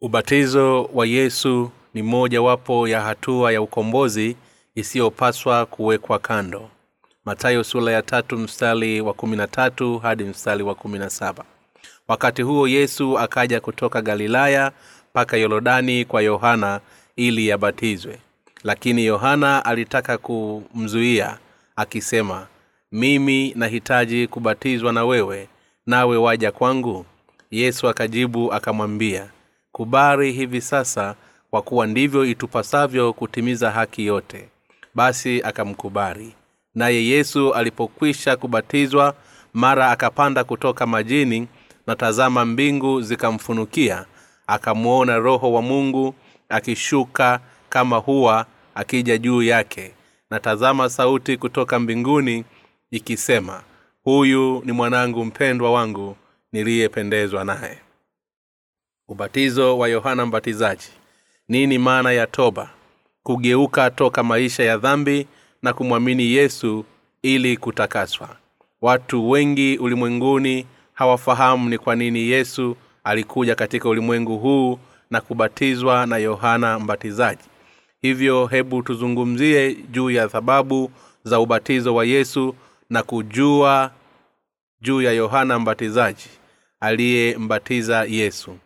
ubatizo wa yesu ni mojawapo ya hatua ya ukombozi isiyopaswa kuwekwa kando. Matayo sula ya tatu wa kumi na tatu hadi mstari wa kumi na saba. Wakati huo yesu akaja kutoka galilaya mpaka yorodani kwa yohana ili abatizwe. Lakini yohana alitaka kumzuia akisema mimi nahitaji kubatizwa na wewe nawe waja kwangu. Yesu akajibu akamwambia kubari hivi sasa kwa kuwa ndivyo itupasavyo kutimiza haki yote. Basi akamkubali. Naye yesu alipokwisha kubatizwa mara akapanda kutoka majini na tazama mbingu zikamfunukia akamwona roho wa mungu akishuka kama huwa akija juu yake. Na tazama sauti kutoka mbinguni ikisema huyu ni mwanangu mpendwa wangu niliyependezwa naye ubatizo wa yohana mbatizaji. Nini maana ya toba? Kugeuka toka maisha ya dhambi na kumwamini yesu ili kutakaswa. Watu wengi ulimwenguni hawafahamu ni kwa nini yesu alikuja katika ulimwengu huu na kubatizwa na yohana mbatizaji. Hivyo hebu tuzungumzie juu ya sababu za ubatizo wa yesu na kujua juu ya yohana mbatizaji aliyembatiza yesu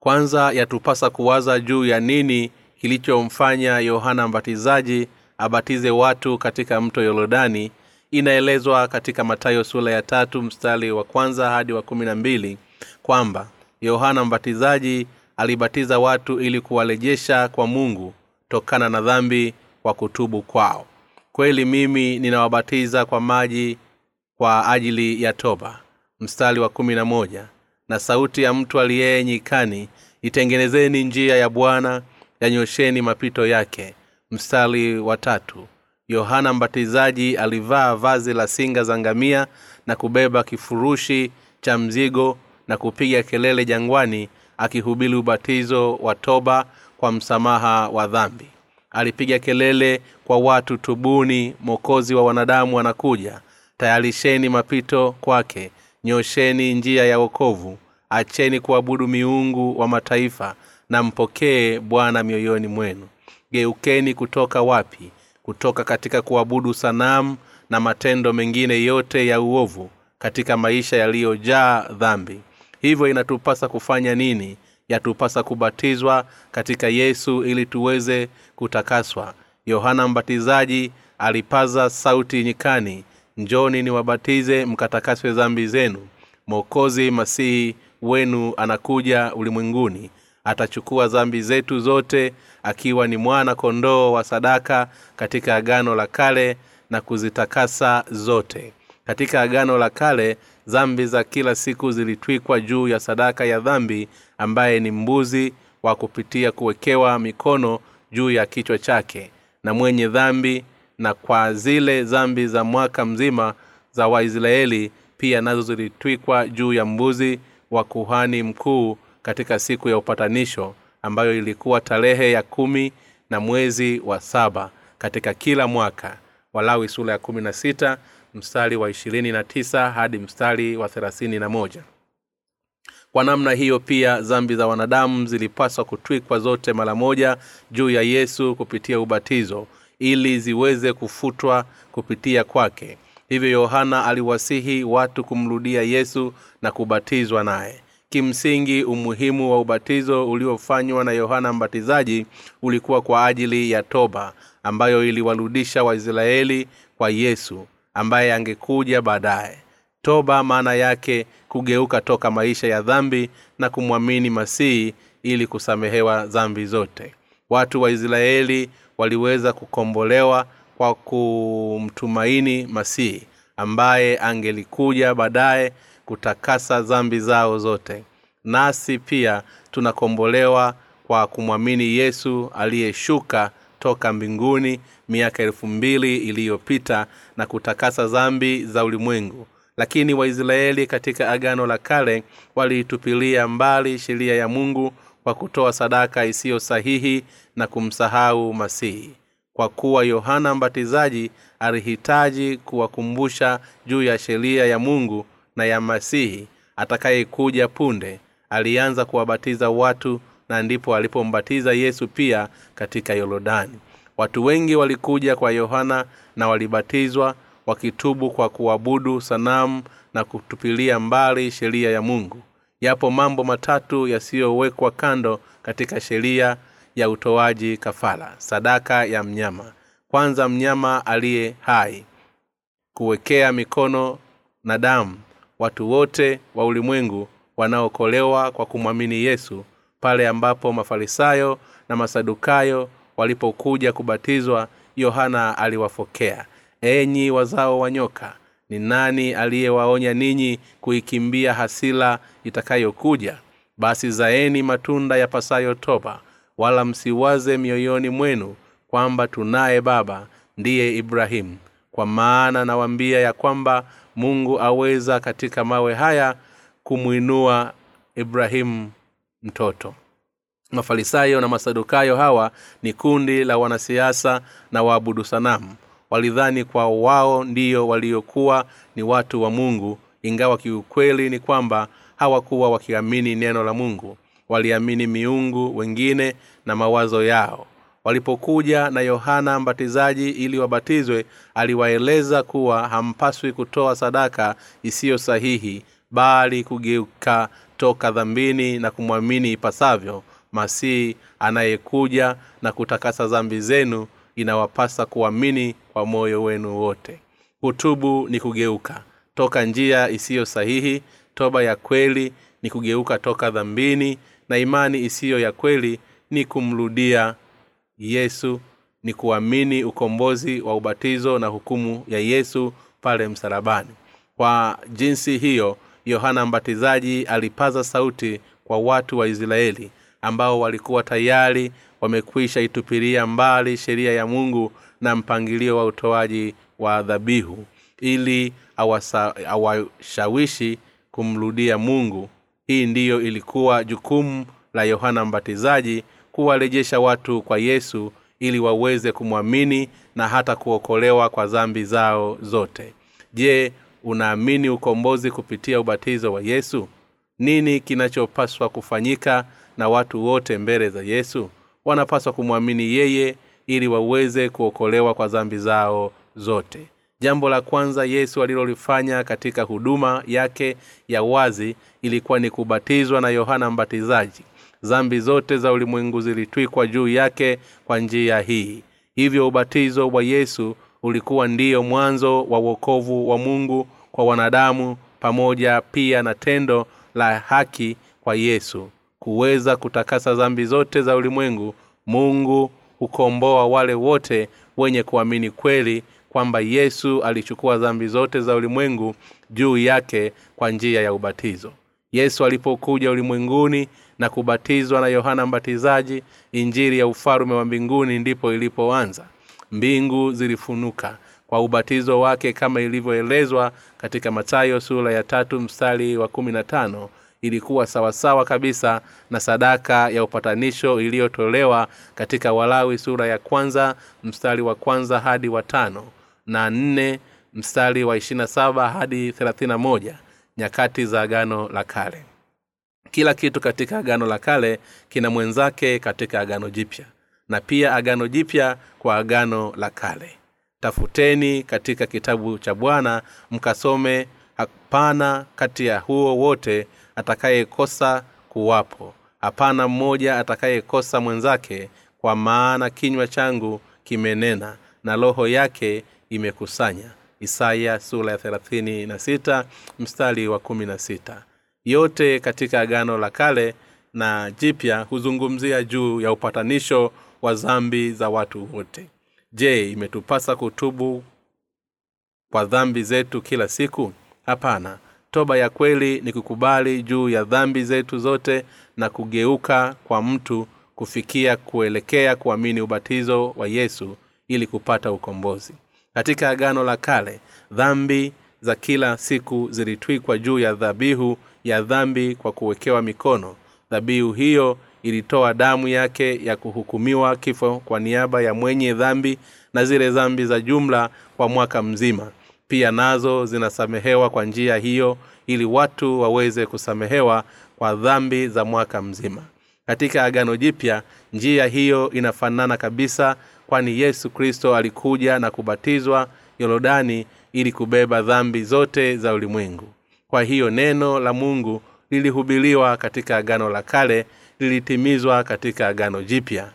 kwanza yatupasa kuwaza juu ya nini kilichomfanya yohana mbatizaji abatize watu katika mto yorodani. Inaelezwa katika matayo sula ya tatu mstari wa kwanza hadi wa kumi na mbili kwamba yohana mbatizaji alibatiza watu ili kuwarejesha kwa mungu tokana na dhambi kwa kutubu kwao. Kweli mimi ninawabatiza kwa maji kwa ajili ya toba. Mstari wa kumi na moja na sauti ya mtu aliyeye nyikani itengenezeni njia ya bwana yanyosheni mapito yake. Mstari wa tatu. Yohana mbatizaji alivaa vazi la singa za ngamia na kubeba kifurushi cha mzigo na kupiga kelele jangwani akihubiri ubatizo wa toba kwa msamaha wa dhambi. Alipiga kelele kwa watu tubuni mokozi wa wanadamu anakuja. Tayarisheni mapito kwake nyosheni njia ya wokovu. Acheni kuabudu miungu wa mataifa na mpokee bwana mioyoni mwenu. Geukeni kutoka wapi? Kutoka katika kuabudu sanamu na matendo mengine yote ya uovu katika maisha yaliyojaa dhambi. Hivyo inatupasa kufanya nini? Yatupasa kubatizwa katika yesu ili tuweze kutakaswa. Yohana mbatizaji alipaza sauti nyikani njoni niwabatize mkatakaswe dhambi zenu. Mwokozi masihi wenu anakuja ulimwenguni. Atachukua dhambi zetu zote akiwa ni mwana kondoo wa sadaka katika agano la kale na kuzitakasa zote. Katika agano la kale dhambi za kila siku zilitwikwa juu ya sadaka ya dhambi ambaye ni mbuzi wa kupitia kuwekewa mikono juu ya kichwa chake. Na mwenye dhambi na kwa zile zambi za mwaka mzima za waisraeli pia nazo zilitwikwa juu ya mbuzi wa kuhani mkuu katika siku ya upatanisho ambayo ilikuwa tarehe ya kumi na mwezi wa saba katika kila mwaka walawi sura ya kumi na sita mstari wa ishirini na tisa hadi mstari wa thelathini na moja. Kwa namna hiyo pia zambi za wanadamu zilipaswa kutwikwa zote mara moja juu ya yesu kupitia ubatizo ili ziweze kufutwa kupitia kwake. Hivyo yohana aliwasihi watu kumrudia yesu na kubatizwa naye. Kimsingi umuhimu wa ubatizo uliofanywa na yohana mbatizaji ulikuwa kwa ajili ya toba ambayo iliwarudisha waisraeli kwa yesu ambaye angekuja baadaye. Toba maana yake kugeuka toka maisha ya dhambi na kumwamini masihi ili kusamehewa dhambi zote. Watu wa israeli waliweza kukombolewa kwa kumtumaini masihi ambaye angelikuja baadaye kutakasa dhambi zao zote. Nasi pia tunakombolewa kwa kumwamini yesu aliyeshuka toka mbinguni miaka elfu mbili iliyopita na kutakasa dhambi za ulimwengu. Lakini waisraeli katika agano la kale waliitupilia mbali sheria ya mungu kwa kutoa sadaka isiyo sahihi na kumsahau masihi. Kwa kuwa yohana mbatizaji alihitaji kuwakumbusha juu ya sheria ya mungu na ya masihi atakayekuja punde. Alianza kuwabatiza watu na ndipo alipombatiza yesu pia katika yorodani. Watu wengi walikuja kwa yohana na walibatizwa wakitubu kwa kuabudu sanamu na kutupilia mbali sheria ya mungu yapo mambo matatu yasiyowekwa kando katika sheria ya utoaji kafara. Sadaka ya mnyama. Kwanza mnyama aliye hai. Kuwekea mikono na damu. Watu wote wa ulimwengu wanaokolewa kwa kumwamini yesu pale ambapo mafarisayo na masadukayo walipokuja kubatizwa yohana aliwafokea. Enyi wazao wa nyoka ni nani aliyewaonya ninyi kuikimbia hasila itakayokuja? Basi zaeni matunda ya pasayo toba wala msiwaze mioyoni mwenu kwamba tunaye baba ndiye ibrahimu. Kwa maana nawambia ya kwamba mungu aweza katika mawe haya kumwinua ibrahimu mtoto. Mafarisayo na masadukayo hawa ni kundi la wanasiasa na waabudu sanamu walidhani kwa wao ndiyo waliokuwa ni watu wa mungu ingawa kiukweli ni kwamba hawakuwa wakiamini neno la mungu. Waliamini miungu wengine na mawazo yao. Walipokuja na yohana mbatizaji ili wabatizwe aliwaeleza kuwa hampaswi kutoa sadaka isiyo sahihi bali kugeuka toka dhambini na kumwamini ipasavyo masihi anayekuja na kutakasa dhambi zenu inawapasa kuamini kwa moyo wenu wote. Kutubu ni kugeuka. Toka njia isiyo sahihi toba ya kweli ni kugeuka toka dhambini na imani isiyo ya kweli ni kumrudia yesu ni kuamini ukombozi wa ubatizo na hukumu ya yesu pale msalabani. Kwa jinsi hiyo yohana mbatizaji alipaza sauti kwa watu wa israeli ambao walikuwa tayari wamekwisha itupilia mbali sheria ya mungu na mpangilio wa utoaji wa dhabihu ili awashawishi kumrudia mungu. Hii ndiyo ilikuwa jukumu la yohana mbatizaji kuwarejesha watu kwa yesu ili waweze kumwamini na hata kuokolewa kwa dhambi zao zote. Je unaamini ukombozi kupitia ubatizo wa yesu? Nini kinachopaswa kufanyika na watu wote mbele za yesu wanapaswa kumwamini yeye ili waweze kuokolewa kwa dhambi zao zote. Jambo la kwanza yesu alilolifanya katika huduma yake ya wazi ilikuwa ni kubatizwa na yohana mbatizaji. Dhambi zote za ulimwengu zilitwikwa juu yake kwa njia hii. Hivyo ubatizo wa yesu ulikuwa ndiyo mwanzo wa uokovu wa mungu kwa wanadamu pamoja pia na tendo la haki kwa yesu kuweza kutakasa dhambi zote za ulimwengu mungu hukomboa wale wote wenye kuamini kweli kwamba yesu alichukua dhambi zote za ulimwengu juu yake kwa njia ya ubatizo. Yesu alipokuja ulimwenguni na kubatizwa na yohana mbatizaji injiri ya ufalume wa mbinguni ndipo ilipoanza. Mbingu zilifunuka kwa ubatizo wake kama ilivyoelezwa katika matayo sura ya tatu mstari wa kumi na tano ilikuwa sawasawa kabisa na sadaka ya upatanisho iliyotolewa katika walawi sura ya kwanza mstari wa kwanza hadi watano na nne mstari wa ishirina saba hadi thelathina moja nyakati za agano la kale. Kila kitu katika agano la kale kina mwenzake katika agano jipya na pia agano jipya kwa agano la kale. Tafuteni katika kitabu cha bwana mkasome hapana kati ya huo wote atakayekosa kuwapo. Hapana mmoja atakayekosa mwenzake kwa maana kinywa changu kimenena na roho yake imekusanya. Isaya sura ya na mstari wa kumi na sita. Yote katika agano la kale na jipya huzungumzia juu ya upatanisho wa dhambi za watu wote. Je imetupasa kutubu kwa dhambi zetu kila siku? Hapana toba ya kweli ni kukubali juu ya dhambi zetu zote na kugeuka kwa mtu kufikia kuelekea kuamini ubatizo wa yesu ili kupata ukombozi. Katika agano la kale dhambi za kila siku zilitwikwa juu ya dhabihu ya dhambi kwa kuwekewa mikono. Dhabihu hiyo ilitoa damu yake ya kuhukumiwa kifo kwa niaba ya mwenye dhambi na zile dhambi za jumla kwa mwaka mzima pia nazo zinasamehewa kwa njia hiyo ili watu waweze kusamehewa kwa dhambi za mwaka mzima. Katika agano jipya njia hiyo inafanana kabisa kwani yesu kristo alikuja na kubatizwa yorodani ili kubeba dhambi zote za ulimwengu. Kwa hiyo neno la mungu lilihubiliwa katika agano la kale lilitimizwa katika agano jipya.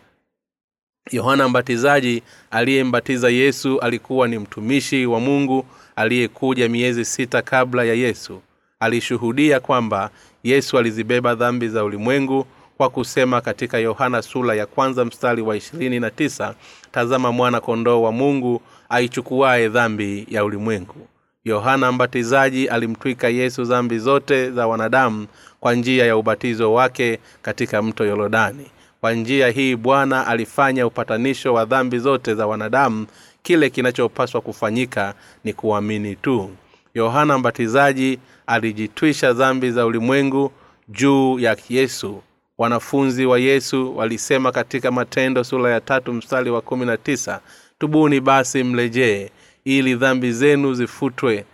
Yohana mbatizaji aliyembatiza yesu alikuwa ni mtumishi wa mungu aliyekuja miezi sita kabla ya yesu alishuhudia kwamba yesu alizibeba dhambi za ulimwengu kwa kusema katika yohana sula ya kwanza mstari wa ishirini na tisa tazama mwana kondoo wa mungu aichukuaye dhambi ya ulimwengu. Yohana mbatizaji alimtwika yesu dhambi zote za wanadamu kwa njia ya ubatizo wake katika mto yorodani. Kwa njia hii bwana alifanya upatanisho wa dhambi zote za wanadamu kile kinachopaswa kufanyika ni kuamini tu. Yohana mbatizaji alijitwisha dhambi za ulimwengu juu ya yesu. Wanafunzi wa yesu walisema katika matendo sura ya tatu mstari wa kumi na tisa tubuni basi mlejee ili dhambi zenu zifutwe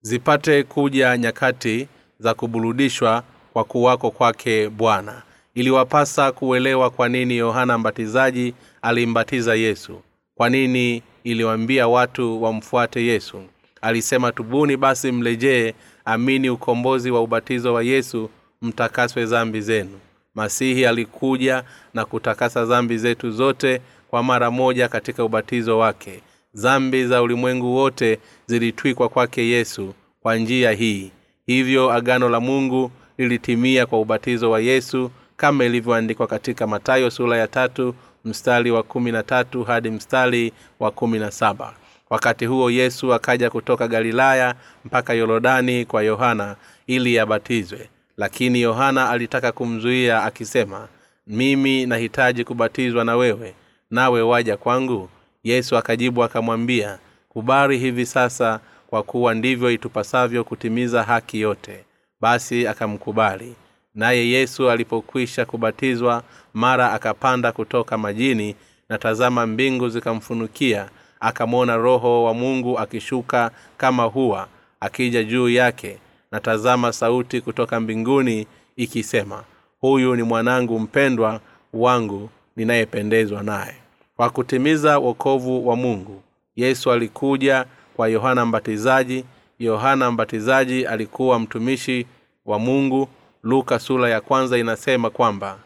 zipate kuja nyakati za kuburudishwa kwa kuwako kwake bwana. Iliwapasa kuelewa kwa nini yohana mbatizaji alimbatiza yesu. Kwa nini iliwambia watu wamfuate yesu. Alisema tubuni basi mlejee amini ukombozi wa ubatizo wa yesu mtakaswe zambi zenu. Masihi alikuja na kutakasa zambi zetu zote kwa mara moja katika ubatizo wake. Zambi za ulimwengu wote zilitwikwa kwake yesu kwa njia hii. Hivyo agano la mungu lilitimia kwa ubatizo wa yesu kama ilivyoandikwa katika matayo sura ya tatu mstari wa kumi na tatu hadi mstari wa kumi na saba. Wakati huo yesu akaja kutoka galilaya mpaka yorodani kwa yohana ili abatizwe. Lakini yohana alitaka kumzuia akisema mimi nahitaji kubatizwa na wewe nawe waja kwangu. Yesu akajibu akamwambia kubari hivi sasa kwa kuwa ndivyo itupasavyo kutimiza haki yote. Basi akamkubali. Naye yesu alipokwisha kubatizwa mara akapanda kutoka majini na tazama mbingu zikamfunukia akamwona roho wa mungu akishuka kama huwa akija juu yake na tazama sauti kutoka mbinguni ikisema huyu ni mwanangu mpendwa wangu ninayependezwa naye. Kwa kutimiza wokovu wa mungu yesu alikuja kwa yohana mbatizaji. Yohana mbatizaji alikuwa mtumishi wa mungu. Luka sura ya kwanza inasema kwamba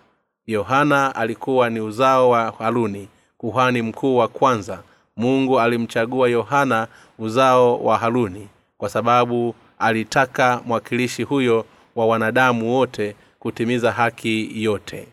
yohana alikuwa ni uzao wa haruni kuhani mkuu wa kwanza. Mungu alimchagua yohana uzao wa haruni kwa sababu alitaka mwakilishi huyo wa wanadamu wote kutimiza haki yote.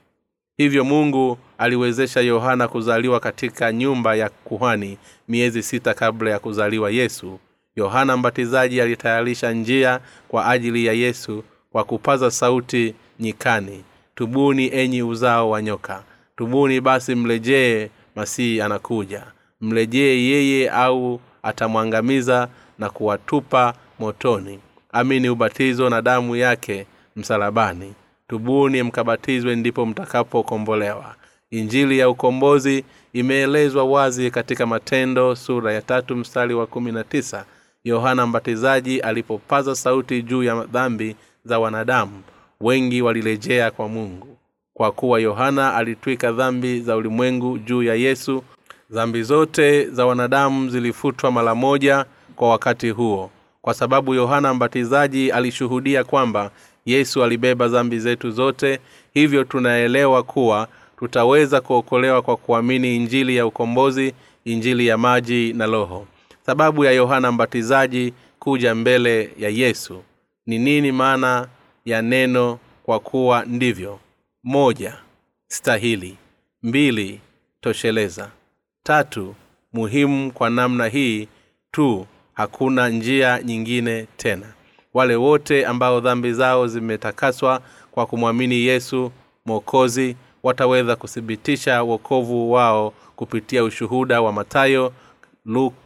Hivyo mungu aliwezesha yohana kuzaliwa katika nyumba ya kuhani miezi sita kabla ya kuzaliwa yesu. Yohana mbatizaji alitayarisha njia kwa ajili ya yesu kwa kupaza sauti nyikani tubuni enyi uzao wa nyoka. Tubuni basi mlejee masihi anakuja. Mlejee yeye au atamwangamiza na kuwatupa motoni. Amini ubatizo na damu yake msalabani. Tubuni mkabatizwe ndipo mtakapokombolewa. Injili ya ukombozi imeelezwa wazi katika matendo sura ya tatu mstari wa kumi na tisa. Yohana mbatizaji alipopaza sauti juu ya dhambi za wanadamu wengi walirejea kwa mungu. Kwa kuwa yohana alitwika dhambi za ulimwengu juu ya yesu dhambi zote za wanadamu zilifutwa mara moja kwa wakati huo. Kwa sababu yohana mbatizaji alishuhudia kwamba yesu alibeba dhambi zetu zote hivyo tunaelewa kuwa tutaweza kuokolewa kwa kuamini injili ya ukombozi injili ya maji na roho. Sababu ya yohana mbatizaji kuja mbele ya yesu. Ni nini maana ya neno kwa kuwa ndivyo. Moja stahili. Mbili tosheleza. Tatu muhimu kwa namna hii tu hakuna njia nyingine tena. Wale wote ambao dhambi zao zimetakaswa kwa kumwamini yesu mwokozi wataweza kuthibitisha wokovu wao kupitia ushuhuda wa matayo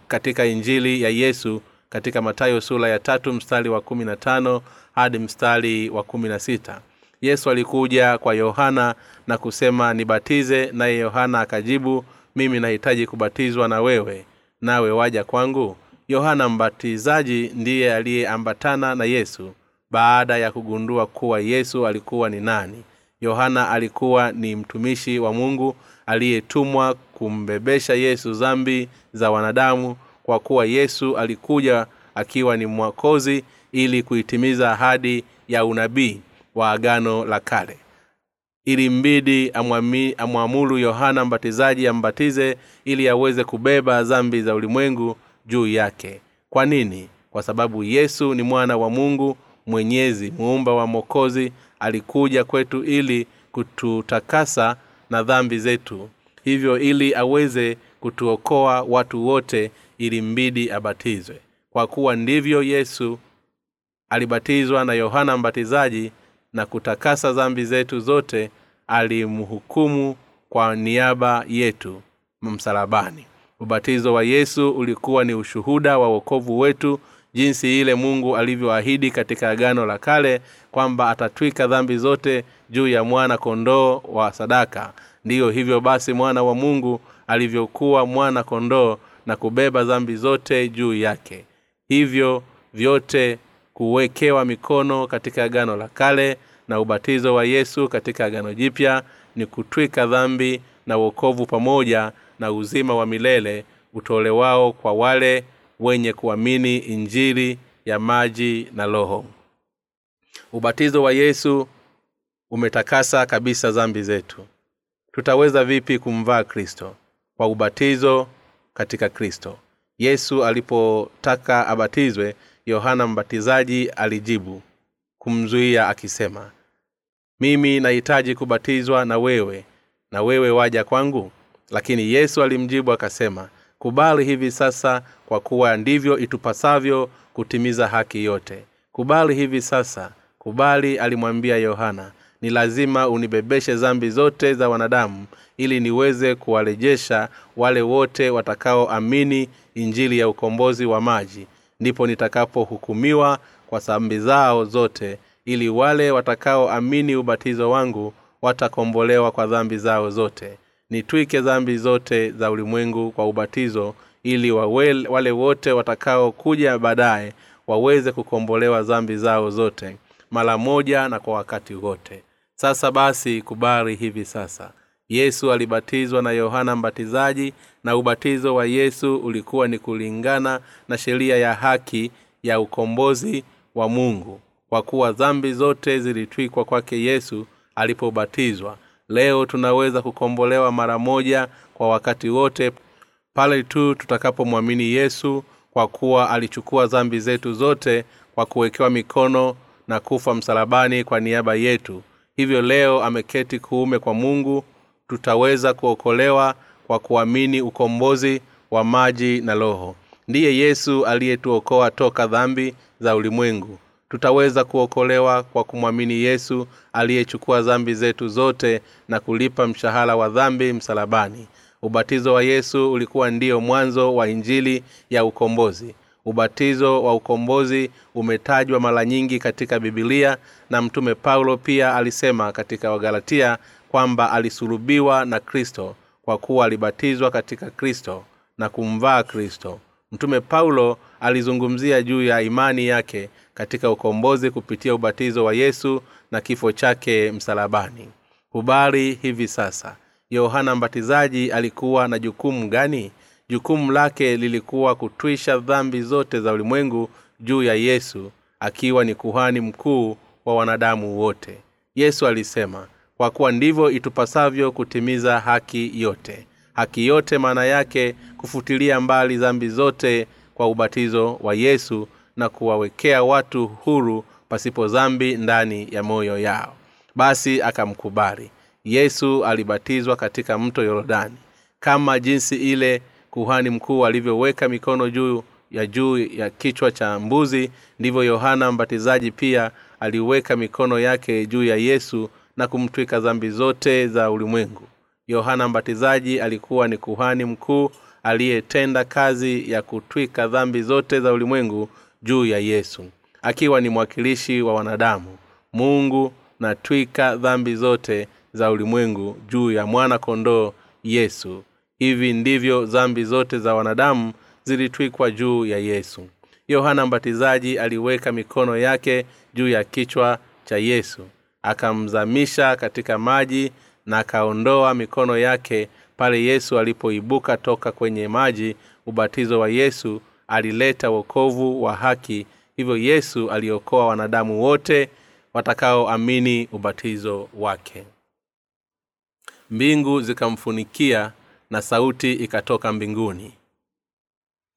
katika injili ya yesu katika matayo sura ya tatu mstari wa kumi na tano hadi mstari wa kumi na sita. Yesu alikuja kwa yohana na kusema nibatize. Naye yohana akajibu mimi nahitaji kubatizwa na wewe nawe waja kwangu. Yohana mbatizaji ndiye aliyeambatana na yesu baada ya kugundua kuwa yesu alikuwa ni nani. Yohana alikuwa ni mtumishi wa mungu aliyetumwa kumbebesha yesu zambi za wanadamu kwa kuwa yesu alikuja akiwa ni mwakozi ili kuitimiza ahadi ya unabii wa agano la kale. Ilimbidi amwamuru yohana mbatizaji ambatize ili aweze kubeba zambi za ulimwengu juu yake. Kwa nini? Kwa sababu yesu ni mwana wa mungu mwenyezi muumba wa mokozi alikuja kwetu ili kututakasa na dhambi zetu. Hivyo ili aweze kutuokoa watu wote ili mbidi abatizwe. Kwa kuwa ndivyo yesu alibatizwa na yohana mbatizaji na kutakasa dhambi zetu zote alimhukumu kwa niaba yetu msalabani. Ubatizo wa yesu ulikuwa ni ushuhuda wa wokovu wetu jinsi ile mungu alivyoahidi katika agano la kale kwamba atatwika dhambi zote juu ya mwana kondoo wa sadaka. Ndiyo hivyo basi mwana wa mungu alivyokuwa mwana kondoo na kubeba dhambi zote juu yake. Hivyo vyote kuwekewa mikono katika agano la kale na ubatizo wa yesu katika agano jipya ni kutwika dhambi na uokovu pamoja na uzima wa milele utolewao kwa wale wenye kuamini injili ya maji na roho. Ubatizo wa yesu umetakasa kabisa zambi zetu. Tutaweza vipi kumvaa kristo? Kwa ubatizo katika kristo. Yesu alipotaka abatizwe yohana mbatizaji alijibu kumzuia akisema mimi nahitaji kubatizwa na wewe na wewe waja kwangu? Lakini yesu alimjibu akasema kubali hivi sasa kwa kuwa ndivyo itupasavyo kutimiza haki yote. Kubali hivi sasa. Kubali alimwambia yohana ni lazima unibebeshe zambi zote za wanadamu ili niweze kuwarejesha wale wote watakaoamini injili ya ukombozi wa maji ndipo nitakapohukumiwa kwa zambi zao zote ili wale watakaoamini ubatizo wangu watakombolewa kwa dhambi zao zote. Nitwike dhambi zote za ulimwengu kwa ubatizo ili wawele, wale wote watakaokuja baadaye waweze kukombolewa dhambi zao zote mara moja na kwa wakati wote. Sasa basi kubali hivi sasa yesu alibatizwa na yohana mbatizaji na ubatizo wa yesu ulikuwa ni kulingana na sheria ya haki ya ukombozi wa mungu. Kwa kuwa dhambi zote zilitwikwa kwake yesu alipobatizwa leo tunaweza kukombolewa mara moja kwa wakati wote pale tu tutakapomwamini yesu kwa kuwa alichukua dhambi zetu zote kwa kuwekewa mikono na kufa msalabani kwa niaba yetu. Hivyo leo ameketi kuume kwa mungu tutaweza kuokolewa kwa kuamini ukombozi wa maji na roho. Ndiye yesu aliyetuokoa toka dhambi za ulimwengu. Tutaweza kuokolewa kwa kumwamini yesu aliyechukua dhambi zetu zote na kulipa mshahara wa dhambi msalabani. Ubatizo wa yesu ulikuwa ndiyo mwanzo wa injili ya ukombozi. Ubatizo wa ukombozi umetajwa mara nyingi katika bibilia na mtume paulo pia alisema katika wagalatia kwamba alisulubiwa na kristo kwa kuwa alibatizwa katika kristo na kumvaa kristo. Mtume paulo alizungumzia juu ya imani yake katika ukombozi kupitia ubatizo wa yesu na kifo chake msalabani. Hubari hivi sasa yohana mbatizaji alikuwa na jukumu gani? Jukumu lake lilikuwa kutwisha dhambi zote za ulimwengu juu ya yesu akiwa ni kuhani mkuu wa wanadamu wote. Yesu alisema kwa kuwa ndivyo itupasavyo kutimiza haki yote. Haki yote maana yake kufutilia mbali dhambi zote kwa ubatizo wa yesu na kuwawekea watu huru pasipo dhambi ndani ya moyo yao. Basi akamkubali. Yesu alibatizwa katika mto yorodani. Kama jinsi ile kuhani mkuu alivyoweka mikono juu ya juu ya kichwa cha mbuzi ndivyo yohana mbatizaji pia aliweka mikono yake juu ya yesu na kumtwika dhambi zote za ulimwengu. Yohana mbatizaji alikuwa ni kuhani mkuu aliyetenda kazi ya kutwika dhambi zote za ulimwengu juu ya yesu akiwa ni mwakilishi wa wanadamu. Mungu na twika dhambi zote za ulimwengu juu ya mwana kondoo yesu. Hivi ndivyo dhambi zote za wanadamu zilitwikwa juu ya yesu. Yohana mbatizaji aliweka mikono yake juu ya kichwa cha yesu akamzamisha katika maji na akaondoa mikono yake pale yesu alipoibuka toka kwenye maji ubatizo wa yesu alileta wokovu wa haki. Hivyo yesu aliokoa wanadamu wote watakaoamini ubatizo wake. Mbingu zikamfunikia na sauti ikatoka mbinguni.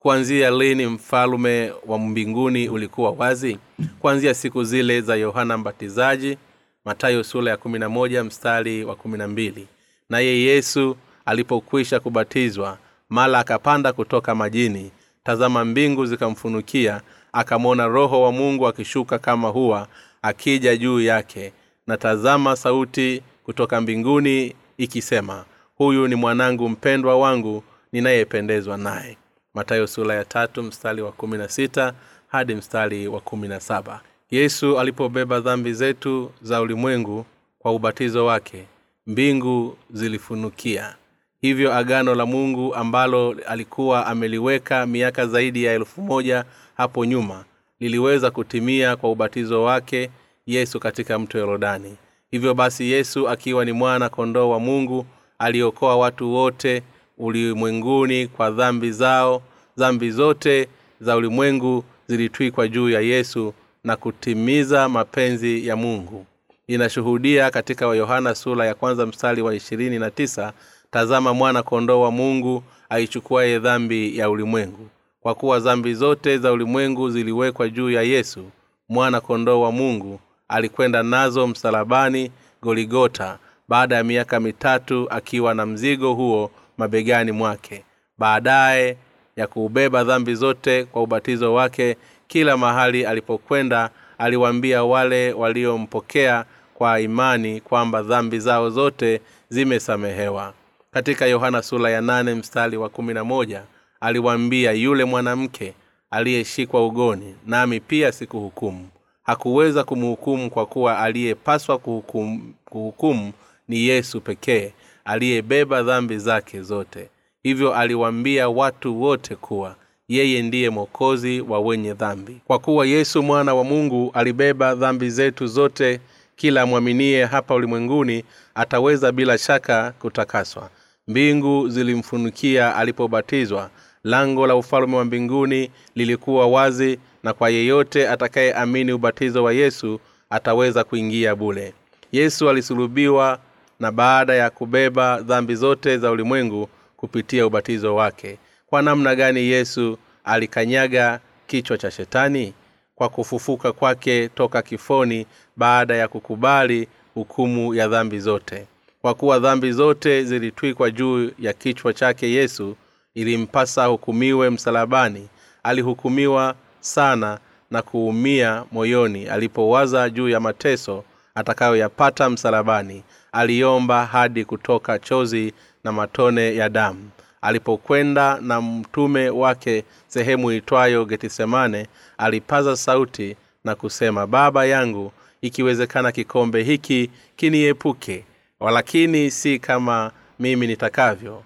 Kuanzia lini mfalume wa mbinguni ulikuwa wazi? Kuanzia siku zile za yohana mbatizaji matayo sura ya kumi na moja mstari wa kumi na mbili. Naye yesu alipokwisha kubatizwa mala akapanda kutoka majini. Tazama mbingu zikamfunukia akamwona roho wa mungu akishuka kama huwa akija juu yake. Na tazama sauti kutoka mbinguni ikisema huyu ni mwanangu mpendwa wangu ninayependezwa naye. Matayo sura ya tatu mstari wa kumi na sita hadi mstari wa kumi na saba yesu alipobeba dhambi zetu za ulimwengu kwa ubatizo wake mbingu zilifunukia. Hivyo agano la mungu ambalo alikuwa ameliweka miaka zaidi ya elfu moja hapo nyuma liliweza kutimia kwa ubatizo wake yesu katika mto yorodani. Hivyo basi yesu akiwa ni mwana kondoo wa mungu aliokoa watu wote ulimwenguni kwa dhambi zao dhambi zote za ulimwengu zilitwikwa juu ya yesu na kutimiza mapenzi ya mungu. Inashuhudia katika yohana sura ya kwanza mstari wa ishirini na tisa tazama mwana kondoo wa mungu aichukuaye dhambi ya ulimwengu. Kwa kuwa dhambi zote za ulimwengu ziliwekwa juu ya yesu mwana kondoo wa mungu alikwenda nazo msalabani goligota baada ya miaka mitatu akiwa na mzigo huo mabegani mwake. Baadaye ya kuubeba dhambi zote kwa ubatizo wake kila mahali alipokwenda aliwaambia wale waliompokea kwa imani kwamba dhambi zao zote zimesamehewa. Katika yohana sura ya nane mstari wa kumi na moja aliwaambia yule mwanamke aliyeshikwa ugoni nami pia sikuhukumu. Hakuweza kumhukumu kwa kuwa aliyepaswa kuhukumu, kuhukumu ni yesu pekee aliyebeba dhambi zake zote. Hivyo aliwaambia watu wote kuwa yeye ndiye mwokozi wa wenye dhambi. Kwa kuwa yesu mwana wa mungu alibeba dhambi zetu zote kila amwaminie hapa ulimwenguni ataweza bila shaka kutakaswa. Mbingu zilimfunukia alipobatizwa. Lango la ufalume wa mbinguni lilikuwa wazi na kwa yeyote atakayeamini ubatizo wa yesu ataweza kuingia bule. Yesu alisulubiwa na baada ya kubeba dhambi zote za ulimwengu kupitia ubatizo wake kwa namna gani yesu alikanyaga kichwa cha shetani? Kwa kufufuka kwake toka kifoni baada ya kukubali hukumu ya dhambi zote. Kwa kuwa dhambi zote zilitwikwa juu ya kichwa chake yesu ilimpasa hukumiwe msalabani. Alihukumiwa sana na kuumia moyoni. Alipowaza juu ya mateso atakayoyapata msalabani aliomba hadi kutoka chozi na matone ya damu alipokwenda na mtume wake sehemu itwayo getisemane alipaza sauti na kusema baba yangu ikiwezekana kikombe hiki kiniepuke walakini si kama mimi nitakavyo.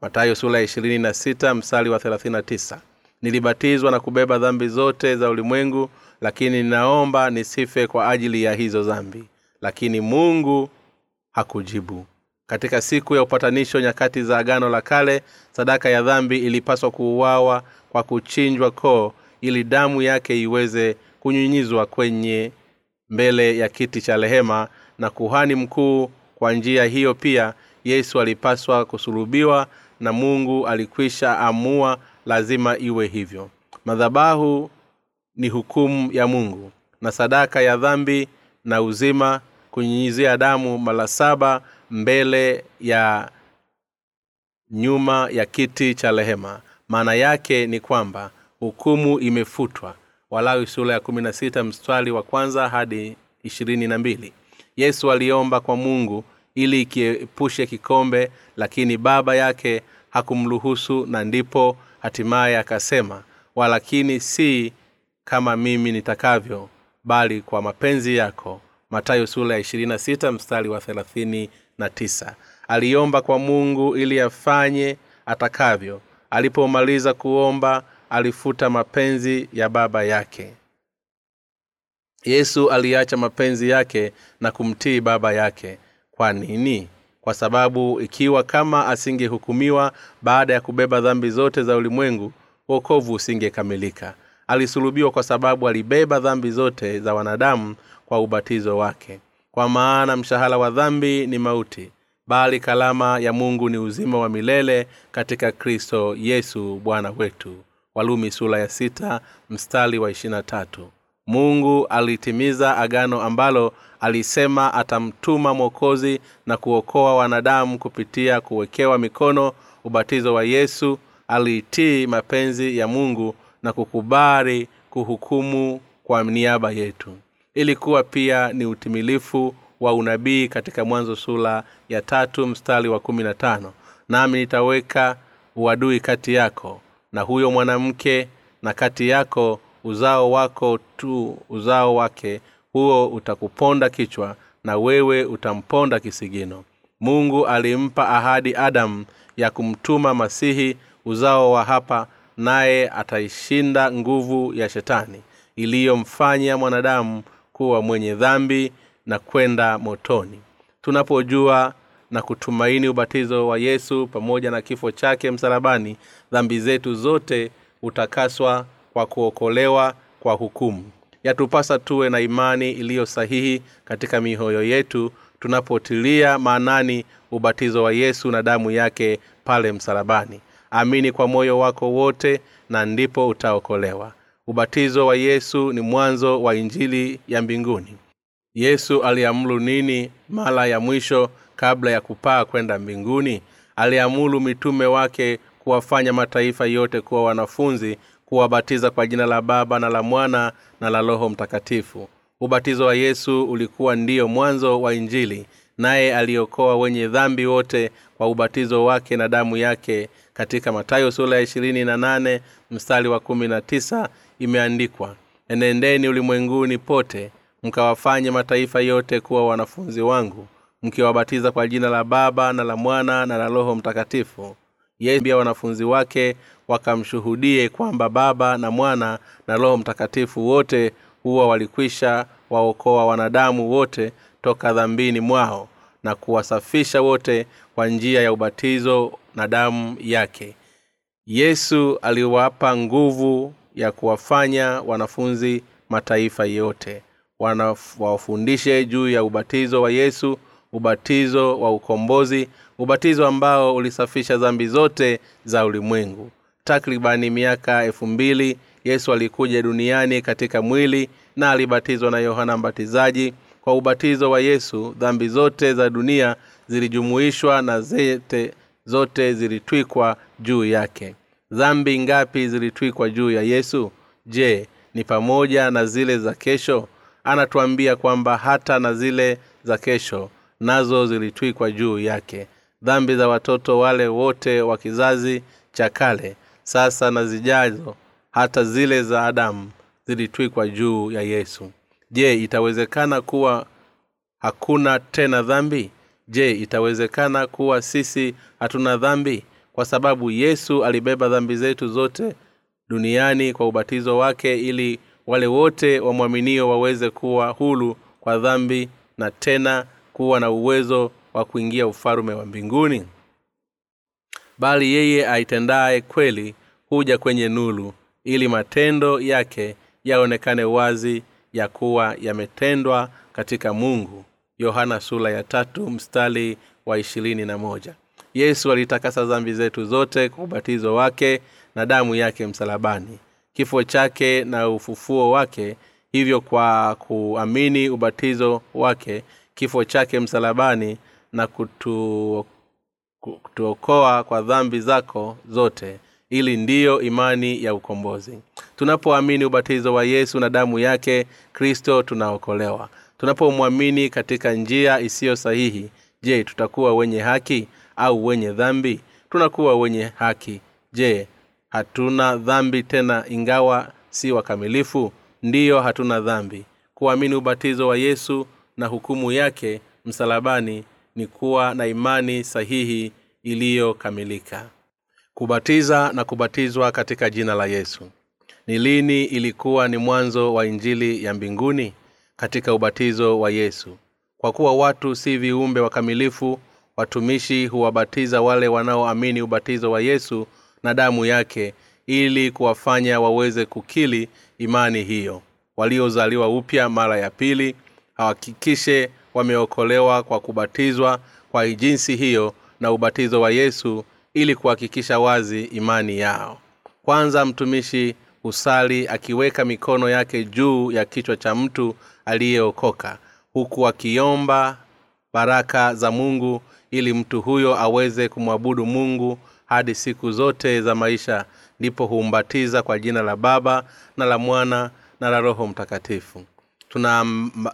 Matayo sula ya ishirini na wa thelathini na tisa. Nilibatizwa na kubeba dhambi zote za ulimwengu lakini ninaomba nisife kwa ajili ya hizo dhambi. Lakini mungu hakujibu katika siku ya upatanisho nyakati za agano la kale sadaka ya dhambi ilipaswa kuuawa kwa kuchinjwa koo ili damu yake iweze kunyunyizwa kwenye mbele ya kiti cha rehema. Na kuhani mkuu kwa njia hiyo pia yesu alipaswa kusulubiwa na mungu alikwisha amua lazima iwe hivyo. Madhabahu ni hukumu ya mungu na sadaka ya dhambi na uzima kunyunyizia damu mara saba mbele ya nyuma ya kiti cha rehema. Maana yake ni kwamba hukumu imefutwa. Walawi sura ya kumi na sita mstari wa kwanza hadi ishirini na mbili. Yesu aliomba kwa mungu ili ikiepushe kikombe lakini baba yake hakumruhusu na ndipo hatimaye akasema walakini si kama mimi nitakavyo bali kwa mapenzi yako. Matayo sura ya ishirini na sita mstari wa thelathini na tisa. Aliomba kwa mungu ili afanye atakavyo. Alipomaliza kuomba alifuta mapenzi ya baba yake. Yesu aliacha mapenzi yake na kumtii baba yake. Kwa nini? Kwa sababu ikiwa kama asingehukumiwa baada ya kubeba dhambi zote za ulimwengu wokovu usingekamilika. Alisulubiwa kwa sababu alibeba dhambi zote za wanadamu kwa ubatizo wake kwa maana mshahara wa dhambi ni mauti bali kalama ya mungu ni uzima wa milele katika kristo yesu bwana wetu. Walumi sula ya sita mstari wa tatu. Mungu alitimiza agano ambalo alisema atamtuma mwokozi na kuokoa wanadamu kupitia kuwekewa mikono ubatizo wa yesu. Aliitii mapenzi ya mungu na kukubali kuhukumu kwa niaba yetu ilikuwa pia ni utimilifu wa unabii katika mwanzo sura ya tatu mstari wa kumi na tano. Nami nitaweka uadui kati yako na huyo mwanamke na kati yako uzao wako tu uzao wake. Huo utakuponda kichwa na wewe utamponda kisigino. Mungu alimpa ahadi adamu ya kumtuma masihi uzao wa hapa naye ataishinda nguvu ya shetani iliyomfanya mwanadamu kuwa mwenye dhambi na kwenda motoni. Tunapojua na kutumaini ubatizo wa yesu pamoja na kifo chake msalabani dhambi zetu zote utakaswa kwa kuokolewa kwa hukumu. Yatupasa tuwe na imani iliyo sahihi katika mihoyo yetu tunapotilia maanani ubatizo wa yesu na damu yake pale msalabani. Amini kwa moyo wako wote na ndipo utaokolewa ubatizo wa yesu ni mwanzo wa injili ya mbinguni. Yesu aliamuru nini mara ya mwisho kabla ya kupaa kwenda mbinguni? Aliamuru mitume wake kuwafanya mataifa yote kuwa wanafunzi kuwabatiza kwa jina la baba na la mwana na la roho mtakatifu. Ubatizo wa yesu ulikuwa ndiyo mwanzo wa injili naye aliokoa wenye dhambi wote kwa ubatizo wake na damu yake katika matayo sura ya ishirini na nane mstari wa kumi na tisa imeandikwa enendeni ulimwenguni pote mkawafanye mataifa yote kuwa wanafunzi wangu mkiwabatiza kwa jina la baba na la mwana na la roho mtakatifu. Yesu wanafunzi wake wakamshuhudie kwamba baba na mwana na roho mtakatifu wote huwa walikwisha waokoa wanadamu wote toka dhambini mwao na kuwasafisha wote kwa njia ya ubatizo na damu yake. Yesu aliwapa nguvu ya kuwafanya wanafunzi mataifa yote. Wawafundishe juu ya ubatizo wa yesu ubatizo wa ukombozi ubatizo ambao ulisafisha dhambi zote za ulimwengu. Takribani miaka elfu mbili yesu alikuja duniani katika mwili na alibatizwa na yohana mbatizaji. Kwa ubatizo wa yesu dhambi zote za dunia zilijumuishwa na zete zote zilitwikwa juu yake dhambi ngapi zilitwikwa juu ya yesu? Je ni pamoja na zile za kesho? Anatuambia kwamba hata na zile za kesho nazo zilitwikwa juu yake. Dhambi za watoto wale wote wa kizazi cha kale sasa na zijazo hata zile za adamu zilitwikwa juu ya yesu. Je itawezekana kuwa hakuna tena dhambi? Je itawezekana kuwa sisi hatuna dhambi kwa sababu yesu alibeba dhambi zetu zote duniani kwa ubatizo wake ili wale wote wamwaminio waweze kuwa hulu kwa dhambi na tena kuwa na uwezo wa kuingia ufalume wa mbinguni. Bali yeye aitendaye kweli huja kwenye nulu ili matendo yake yaonekane wazi ya kuwa yametendwa katika mungu. Yohana sula ya tatu wa na moja yesu alitakasa dhambi zetu zote kwa ubatizo wake na damu yake msalabani kifo chake na ufufuo wake hivyo kwa kuamini ubatizo wake kifo chake msalabani na kutu, kutuokoa kwa dhambi zako zote. Ili ndiyo imani ya ukombozi. Tunapoamini ubatizo wa yesu na damu yake kristo tunaokolewa. Tunapomwamini katika njia isiyo sahihi je tutakuwa wenye haki au wenye dhambi? Tunakuwa wenye haki. Je hatuna dhambi tena ingawa si wakamilifu? Ndiyo hatuna dhambi. Kuamini ubatizo wa yesu na hukumu yake msalabani ni kuwa na imani sahihi iliyokamilika. Kubatiza na kubatizwa katika jina la yesu. Ni lini ilikuwa ni mwanzo wa injili ya mbinguni? Katika ubatizo wa yesu. Kwa kuwa watu si viumbe wakamilifu watumishi huwabatiza wale wanaoamini ubatizo wa yesu na damu yake ili kuwafanya waweze kukili imani hiyo. Waliozaliwa upya mara ya pili hawakikishe wameokolewa kwa kubatizwa kwa jinsi hiyo na ubatizo wa yesu ili kuhakikisha wazi imani yao. Kwanza mtumishi husali akiweka mikono yake juu ya kichwa cha mtu aliyeokoka huku akiomba baraka za mungu ili mtu huyo aweze kumwabudu mungu hadi siku zote za maisha. Ndipo humbatiza kwa jina la baba na la mwana na la roho mtakatifu.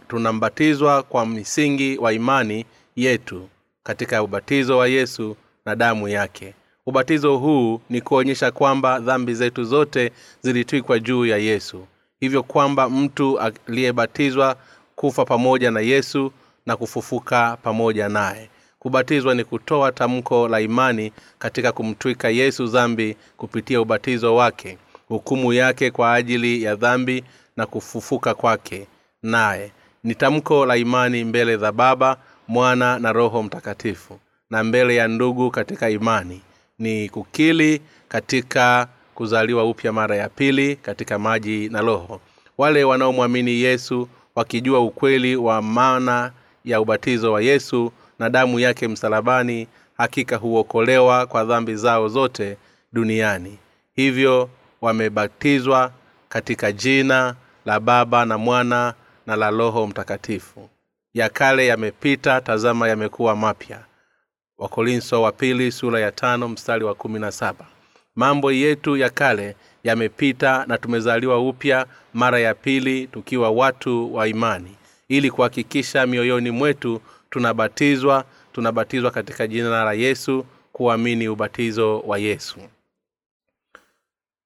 Tunambatizwa kwa msingi wa imani yetu katika ubatizo wa yesu na damu yake. Ubatizo huu ni kuonyesha kwamba dhambi zetu zote zilitwikwa juu ya yesu. Hivyo kwamba mtu aliyebatizwa kufa pamoja na yesu na kufufuka pamoja naye kubatizwa ni kutoa tamko la imani katika kumtwika yesu dhambi kupitia ubatizo wake hukumu yake kwa ajili ya dhambi na kufufuka kwake. Naye ni tamko la imani mbele za baba mwana na roho mtakatifu na mbele ya ndugu katika imani. Ni kukili katika kuzaliwa upya mara ya pili katika maji na roho. Wale wanaomwamini yesu wakijua ukweli wa maana ya ubatizo wa yesu na damu yake msalabani hakika huokolewa kwa dhambi zao zote duniani. Hivyo wamebatizwa katika jina la baba na mwana na la roho mtakatifu. Ya kale yamepita tazama yamekuwa mapya. Wakorinso wa pili sura ya tano mstari wa kumi na saba. Mambo yetu ya kale yamepita na tumezaliwa upya mara ya pili tukiwa watu wa imani ili kuhakikisha mioyoni mwetu tunabatizwa tunabatizwa katika jina la yesu kuamini ubatizo wa yesu.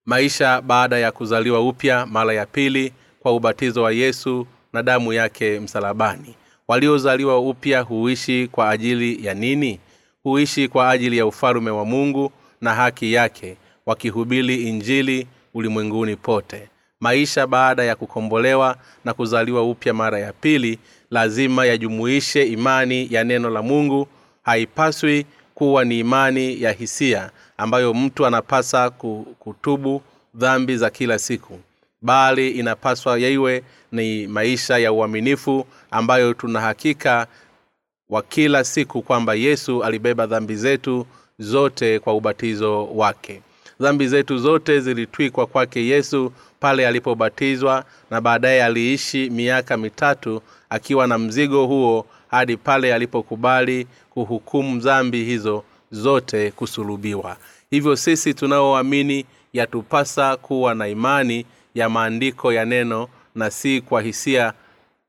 Maisha baada ya kuzaliwa upya mara ya pili kwa ubatizo wa yesu na damu yake msalabani. Waliozaliwa upya huishi kwa ajili ya nini? Huishi kwa ajili ya ufalume wa mungu na haki yake wakihubiri injili ulimwenguni pote. Maisha baada ya kukombolewa na kuzaliwa upya mara ya pili lazima yajumuishe imani ya neno la mungu. Haipaswi kuwa ni imani ya hisia ambayo mtu anapasa kutubu dhambi za kila siku. Bali inapaswa yaiwe ni maisha ya uaminifu ambayo tuna hakika wa kila siku kwamba yesu alibeba dhambi zetu zote kwa ubatizo wake dhambi zetu zote zilitwikwa kwake yesu pale alipobatizwa na baadaye aliishi miaka mitatu akiwa na mzigo huo hadi pale alipokubali kuhukumu dhambi hizo zote kusulubiwa. Hivyo sisi tunaoamini yatupasa kuwa na imani ya maandiko ya neno na si kwa hisia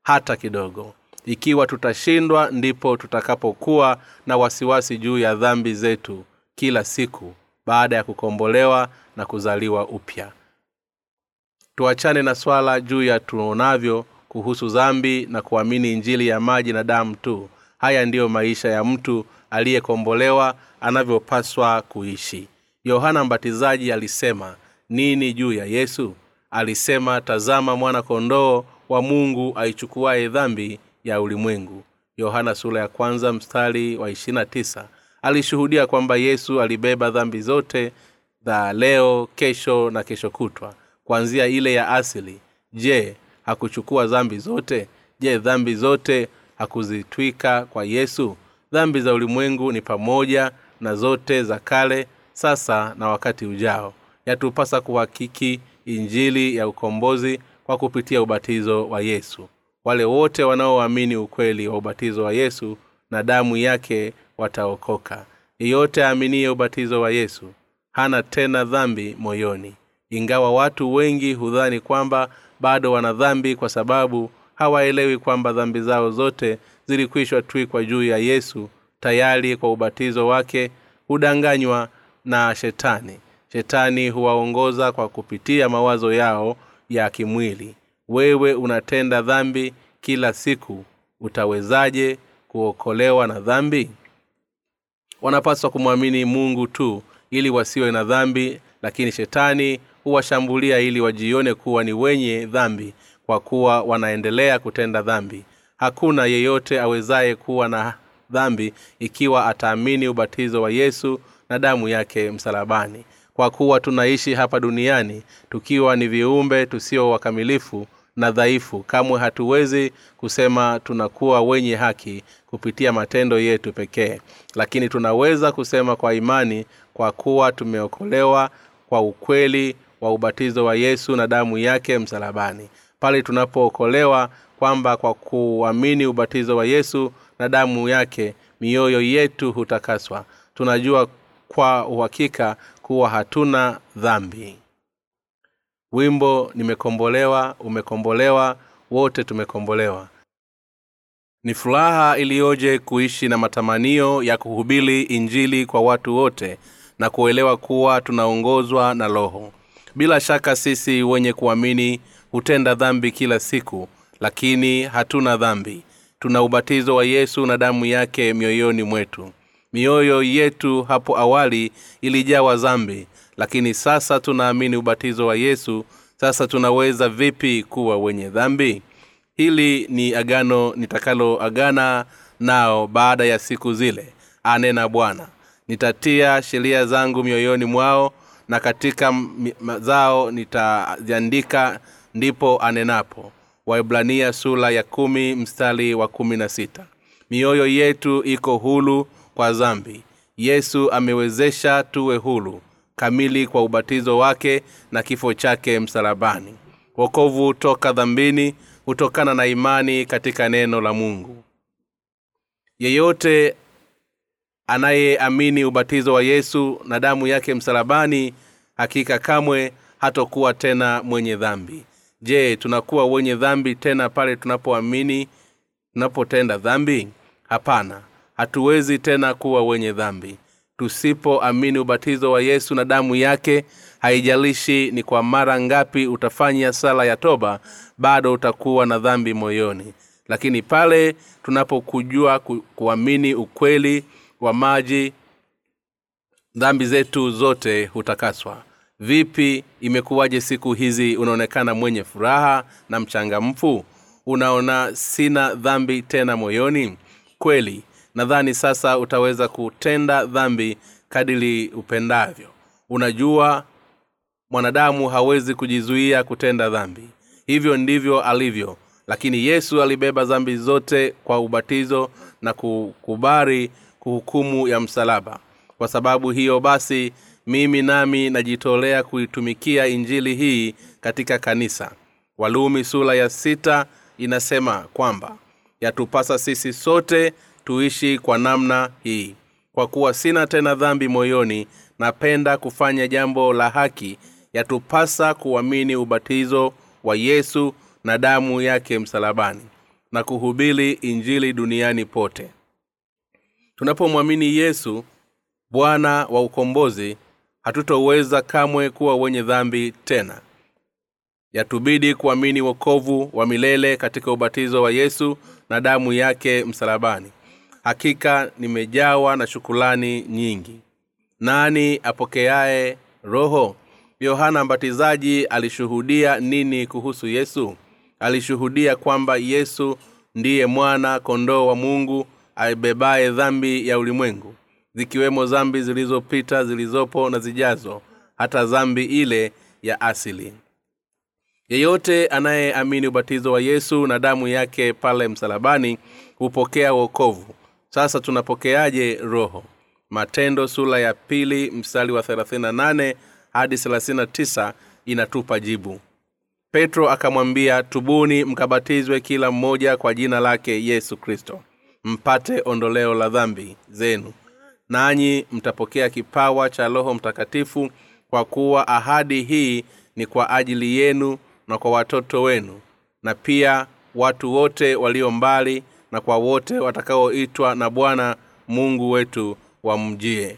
hata kidogo. Ikiwa tutashindwa ndipo tutakapokuwa na wasiwasi juu ya dhambi zetu kila siku baada ya kukombolewa na kuzaliwa upya. Tuachane na swala juu ya tuonavyo kuhusu dhambi na kuamini injili ya maji na damu tu. Haya ndiyo maisha ya mtu aliyekombolewa anavyopaswa kuishi. Yohana mbatizaji alisema nini juu ya yesu? Alisema tazama mwana kondoo wa mungu aichukuaye dhambi ya ulimwengu. Yohana sura ya kwanza mstari wa ishirina tisa alishuhudia kwamba yesu alibeba dhambi zote za leo kesho na kesho kutwa kuanzia ile ya asili. Je hakuchukua dhambi zote? Je dhambi zote hakuzitwika kwa yesu? Dhambi za ulimwengu ni pamoja na zote za kale sasa na wakati ujao. Yatupasa kuhakiki injili ya ukombozi kwa kupitia ubatizo wa yesu. Wale wote wanaoamini ukweli wa ubatizo wa yesu na damu yake wataokoka. Yeyote aaminiye ubatizo wa yesu hana tena dhambi moyoni. Ingawa watu wengi hudhani kwamba bado wana dhambi kwa sababu hawaelewi kwamba dhambi zao zote zilikwishwa twikwa juu ya yesu tayari kwa ubatizo wake hudanganywa na shetani. Shetani huwaongoza kwa kupitia mawazo yao ya kimwili. Wewe unatenda dhambi kila siku utawezaje kuokolewa na dhambi? Wanapaswa kumwamini mungu tu ili wasiwe na dhambi lakini shetani huwashambulia ili wajione kuwa ni wenye dhambi kwa kuwa wanaendelea kutenda dhambi. Hakuna yeyote awezaye kuwa na dhambi ikiwa ataamini ubatizo wa yesu na damu yake msalabani. Kwa kuwa tunaishi hapa duniani tukiwa ni viumbe tusio wakamilifu na dhaifu. Kamwe hatuwezi kusema tunakuwa wenye haki kupitia matendo yetu pekee. Lakini tunaweza kusema kwa imani kwa kuwa tumeokolewa kwa ukweli wa ubatizo wa yesu na damu yake msalabani. Pale tunapookolewa kwamba kwa kuamini ubatizo wa yesu na damu yake mioyo yetu hutakaswa. Tunajua kwa uhakika kuwa hatuna dhambi wimbo nimekombolewa umekombolewa wote tumekombolewa. Ni furaha iliyoje kuishi na matamanio ya kuhubiri injili kwa watu wote na kuelewa kuwa tunaongozwa na roho. Bila shaka sisi wenye kuamini hutenda dhambi kila siku lakini hatuna dhambi. Tuna ubatizo wa yesu na damu yake mioyoni mwetu. Mioyo yetu hapo awali ilijawa dhambi lakini sasa tunaamini ubatizo wa yesu sasa tunaweza vipi kuwa wenye dhambi? Hili ni agano nitakaloagana nao baada ya siku zile anena bwana. Nitatia sheria zangu mioyoni mwao na katika mazao nitaziandika ndipo anenapo. Waibrania sula ya kumi mstari wa kumi na sita. Mioyo yetu iko hulu kwa zambi yesu amewezesha tuwe hulu kamili kwa ubatizo wake na kifo chake msalabani. Wokovu toka dhambini hutokana na imani katika neno la mungu. Yeyote anayeamini ubatizo wa yesu na damu yake msalabani hakika kamwe hatokuwa tena mwenye dhambi. Je tunakuwa wenye dhambi tena pale tunapoamini tunapotenda dhambi? Hapana hatuwezi tena kuwa wenye dhambi tusipoamini ubatizo wa yesu na damu yake haijalishi ni kwa mara ngapi utafanya sala ya toba bado utakuwa na dhambi moyoni. Lakini pale tunapokujua ku, kuamini ukweli wa maji dhambi zetu zote hutakaswa. Vipi imekuwaje siku hizi unaonekana mwenye furaha na mchangamfu? Unaona sina dhambi tena moyoni? Kweli nadhani sasa utaweza kutenda dhambi kadili upendavyo. Unajua mwanadamu hawezi kujizuia kutenda dhambi. Hivyo ndivyo alivyo. Lakini yesu alibeba dhambi zote kwa ubatizo na kukubali kuhukumu ya msalaba. Kwa sababu hiyo basi mimi nami najitolea kuitumikia injili hii katika kanisa. Walumi sula ya sita inasema kwamba yatupasa sisi sote tuishi kwa namna hii. Kwa kuwa sina tena dhambi moyoni napenda kufanya jambo la haki yatupasa kuamini ubatizo wa yesu na damu yake msalabani na kuhubiri injili duniani pote. Tunapomwamini yesu bwana wa ukombozi hatutoweza kamwe kuwa wenye dhambi tena. Yatubidi kuamini wokovu wa milele katika ubatizo wa yesu na damu yake msalabani hakika nimejawa na shukulani nyingi. Nani apokeaye roho? Yohana mbatizaji alishuhudia nini kuhusu yesu? Alishuhudia kwamba yesu ndiye mwana kondoo wa mungu aibebaye dhambi ya ulimwengu zikiwemo dhambi zilizopita zilizopo na zijazo hata dhambi ile ya asili. Yeyote anayeamini ubatizo wa yesu na damu yake pale msalabani hupokea wokovu sasa tunapokeaje roho? Matendo sula ya pili mstari wa 38 hadi 39 inatupa jibu. Petro akamwambia tubuni mkabatizwe kila mmoja kwa jina lake yesu kristo mpate ondoleo la dhambi zenu. Nanyi mtapokea kipawa cha roho mtakatifu kwa kuwa ahadi hii ni kwa ajili yenu na kwa watoto wenu na pia watu wote walio mbali na kwa wote watakaoitwa na bwana mungu wetu wamjie.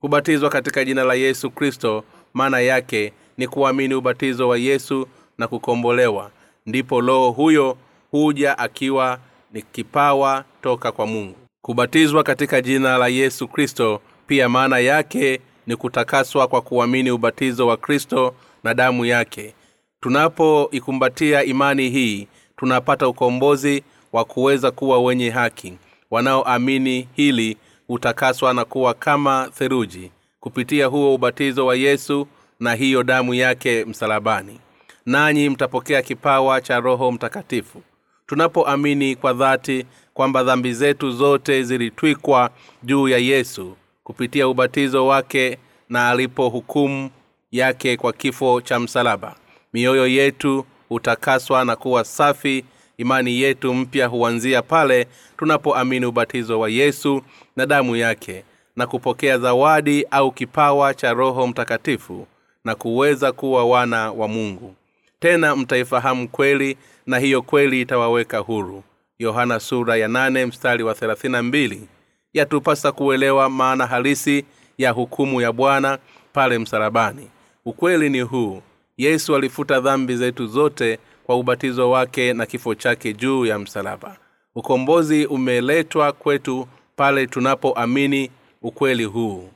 Kubatizwa katika jina la yesu kristo maana yake ni kuamini ubatizo wa yesu na kukombolewa. Ndipo roho huyo huja akiwa ni kipawa toka kwa mungu. Kubatizwa katika jina la yesu kristo pia maana yake ni kutakaswa kwa kuamini ubatizo wa kristo na damu yake. Tunapoikumbatia imani hii tunapata ukombozi wa kuweza kuwa wenye haki wanaoamini hili hutakaswa na kuwa kama theruji kupitia huo ubatizo wa yesu na hiyo damu yake msalabani. Nanyi mtapokea kipawa cha roho mtakatifu. Tunapoamini kwa dhati kwamba dhambi zetu zote zilitwikwa juu ya yesu kupitia ubatizo wake na alipo hukumu yake kwa kifo cha msalaba mioyo yetu hutakaswa na kuwa safi imani yetu mpya huanzia pale tunapoamini ubatizo wa yesu na damu yake na kupokea zawadi au kipawa cha roho mtakatifu na kuweza kuwa wana wa mungu. Tena mtaifahamu kweli na hiyo kweli itawaweka huru. Yohana sura ya nane mstari wa mbili. Yatupasa kuelewa maana halisi ya hukumu ya bwana pale msalabani. Ukweli ni huu yesu alifuta dhambi zetu zote kwa ubatizo wake na kifo chake juu ya msalaba. Ukombozi umeletwa kwetu pale tunapoamini ukweli huu.